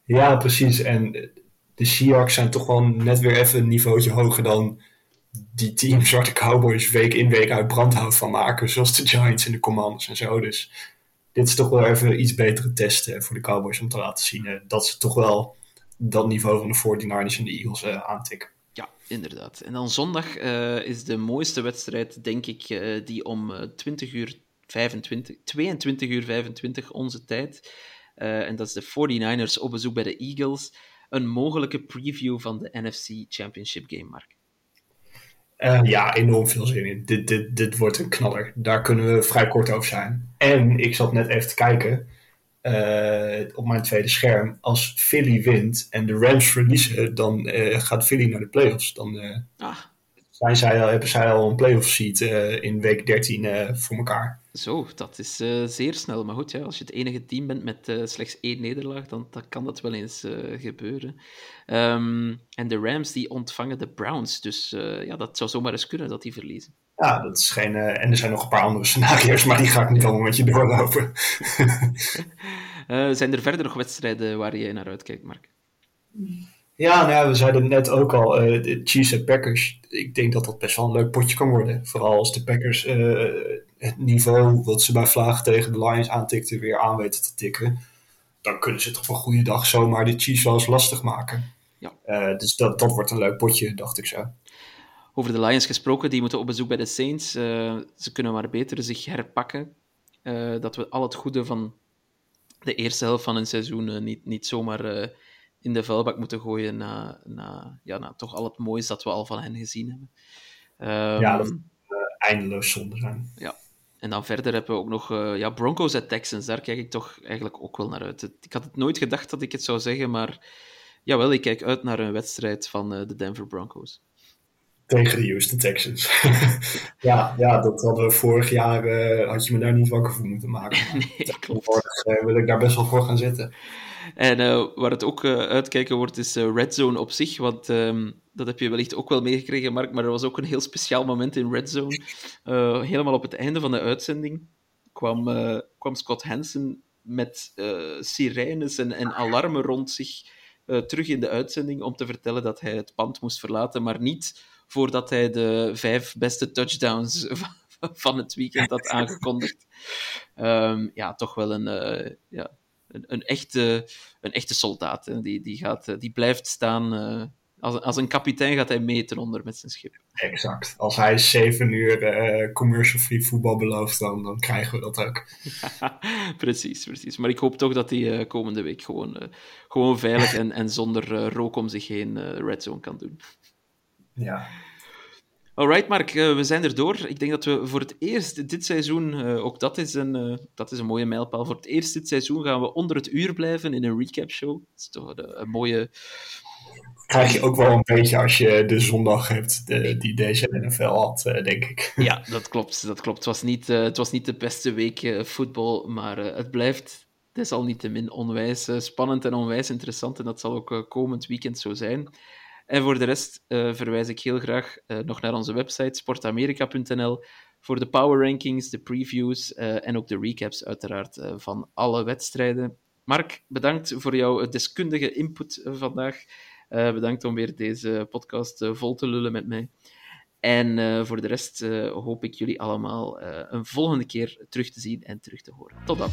Ja, precies. En de Seahawks zijn toch wel net weer even een niveautje hoger dan die team Zwarte Cowboys week in week uit brandhout van maken. Zoals de Giants en de Commanders en zo. Dus dit is toch wel even iets betere testen voor de Cowboys om te laten zien dat ze toch wel dat niveau van de 49ers en de Eagles uh, aantikken. Ja, inderdaad. En dan zondag uh, is de mooiste wedstrijd, denk ik, die om 20 uur 25, 22 uur 25 onze tijd. En dat is de 49ers op bezoek bij de Eagles. Een mogelijke preview van de NFC Championship game, Mark. Uh, ja, enorm veel zin in. Dit, dit, dit wordt een knaller. Daar kunnen we vrij kort over zijn. En ik zat net even te kijken uh, op mijn tweede scherm. Als Philly wint en de Rams verliezen, dan uh, gaat Philly naar de playoffs. Dan ah. Zijn zij al, hebben zij al een playoff seat in week 13 voor elkaar. Zo, dat is zeer snel. Maar goed, ja, als je het enige team bent met slechts één nederlaag, dan, dan kan dat wel eens gebeuren. Um, en de Rams die ontvangen de Browns. Dus ja, dat zou zomaar eens kunnen dat die verliezen. Ja, dat is geen. En er zijn nog een paar andere scenario's, maar die ga ik niet allemaal met je doorlopen. *laughs* zijn er verder nog wedstrijden waar je naar uitkijkt, Mark? Ja, nou, we zeiden net ook al, uh, de Chiefs en Packers. Ik denk dat dat best wel een leuk potje kan worden. Vooral als de Packers het niveau wat ze bij Vlaag tegen de Lions aantikten weer aan weten te tikken. Dan kunnen ze toch wel een goede dag zomaar de Chiefs wel eens lastig maken. Ja. dus dat, dat wordt een leuk potje, dacht ik zo. Over de Lions gesproken, die moeten op bezoek bij de Saints. Ze kunnen maar beter zich herpakken. Dat we al het goede van de eerste helft van een seizoen niet, niet zomaar in de vuilbak moeten gooien na, na, ja, na toch al het moois dat we al van hen gezien hebben. Um, ja, dat eindeloos zonde zijn. Ja. En dan verder hebben we ook nog ja, Broncos en Texans. Daar kijk ik toch eigenlijk ook wel naar uit. Ik had het nooit gedacht dat ik het zou zeggen, maar jawel, ik kijk uit naar een wedstrijd van de Denver Broncos tegen de Houston Texans. *laughs* ja, ja, dat hadden we vorig jaar, had je me daar niet wakker voor moeten maken. *laughs* nee, klopt. Wil ik daar best wel voor gaan zitten. En uh, waar het ook uitkijken wordt, is Red Zone op zich. Want um, dat heb je wellicht ook wel meegekregen, Mark. Maar er was ook een heel speciaal moment in Red Zone. helemaal op het einde van de uitzending kwam, kwam Scott Hansen met sirenes en, en alarmen rond zich terug in de uitzending om te vertellen dat hij het pand moest verlaten, maar niet voordat hij de vijf beste touchdowns *laughs* van het weekend had aangekondigd. Um, ja, toch wel een, uh, ja, een, een, echte, een echte soldaat. Hè. Die, die, gaat, die blijft staan. Uh, als, als een kapitein gaat hij meten onder met zijn schip. Exact. Als hij zeven uur uh, commercial-free voetbal belooft, dan, dan krijgen we dat ook. *laughs* precies, precies. Maar ik hoop toch dat hij komende week gewoon, gewoon veilig en, en zonder rook om zich heen red zone kan doen. Ja. Alright, Mark, uh, we zijn er door. Ik denk dat we voor het eerst dit seizoen, uh, ook dat is, een, uh, dat is een mooie mijlpaal, voor het eerst dit seizoen gaan we onder het uur blijven in een recap show. Dat is toch een, een mooie... Krijg je ook wel een beetje als je de zondag hebt de, die deze NFL had, denk ik. *laughs* Ja, dat klopt. Dat klopt. Het, was niet, het was niet de beste week voetbal, maar het blijft desalniettemin onwijs spannend en onwijs interessant. En dat zal ook komend weekend zo zijn. En voor de rest uh, verwijs ik heel graag uh, nog naar onze website sportamerika.nl voor de power rankings, de previews uh, en ook de recaps uiteraard van alle wedstrijden. Mark, bedankt voor jouw deskundige input vandaag. bedankt om weer deze podcast vol te lullen met mij. En voor de rest hoop ik jullie allemaal een volgende keer terug te zien en terug te horen. Tot dan.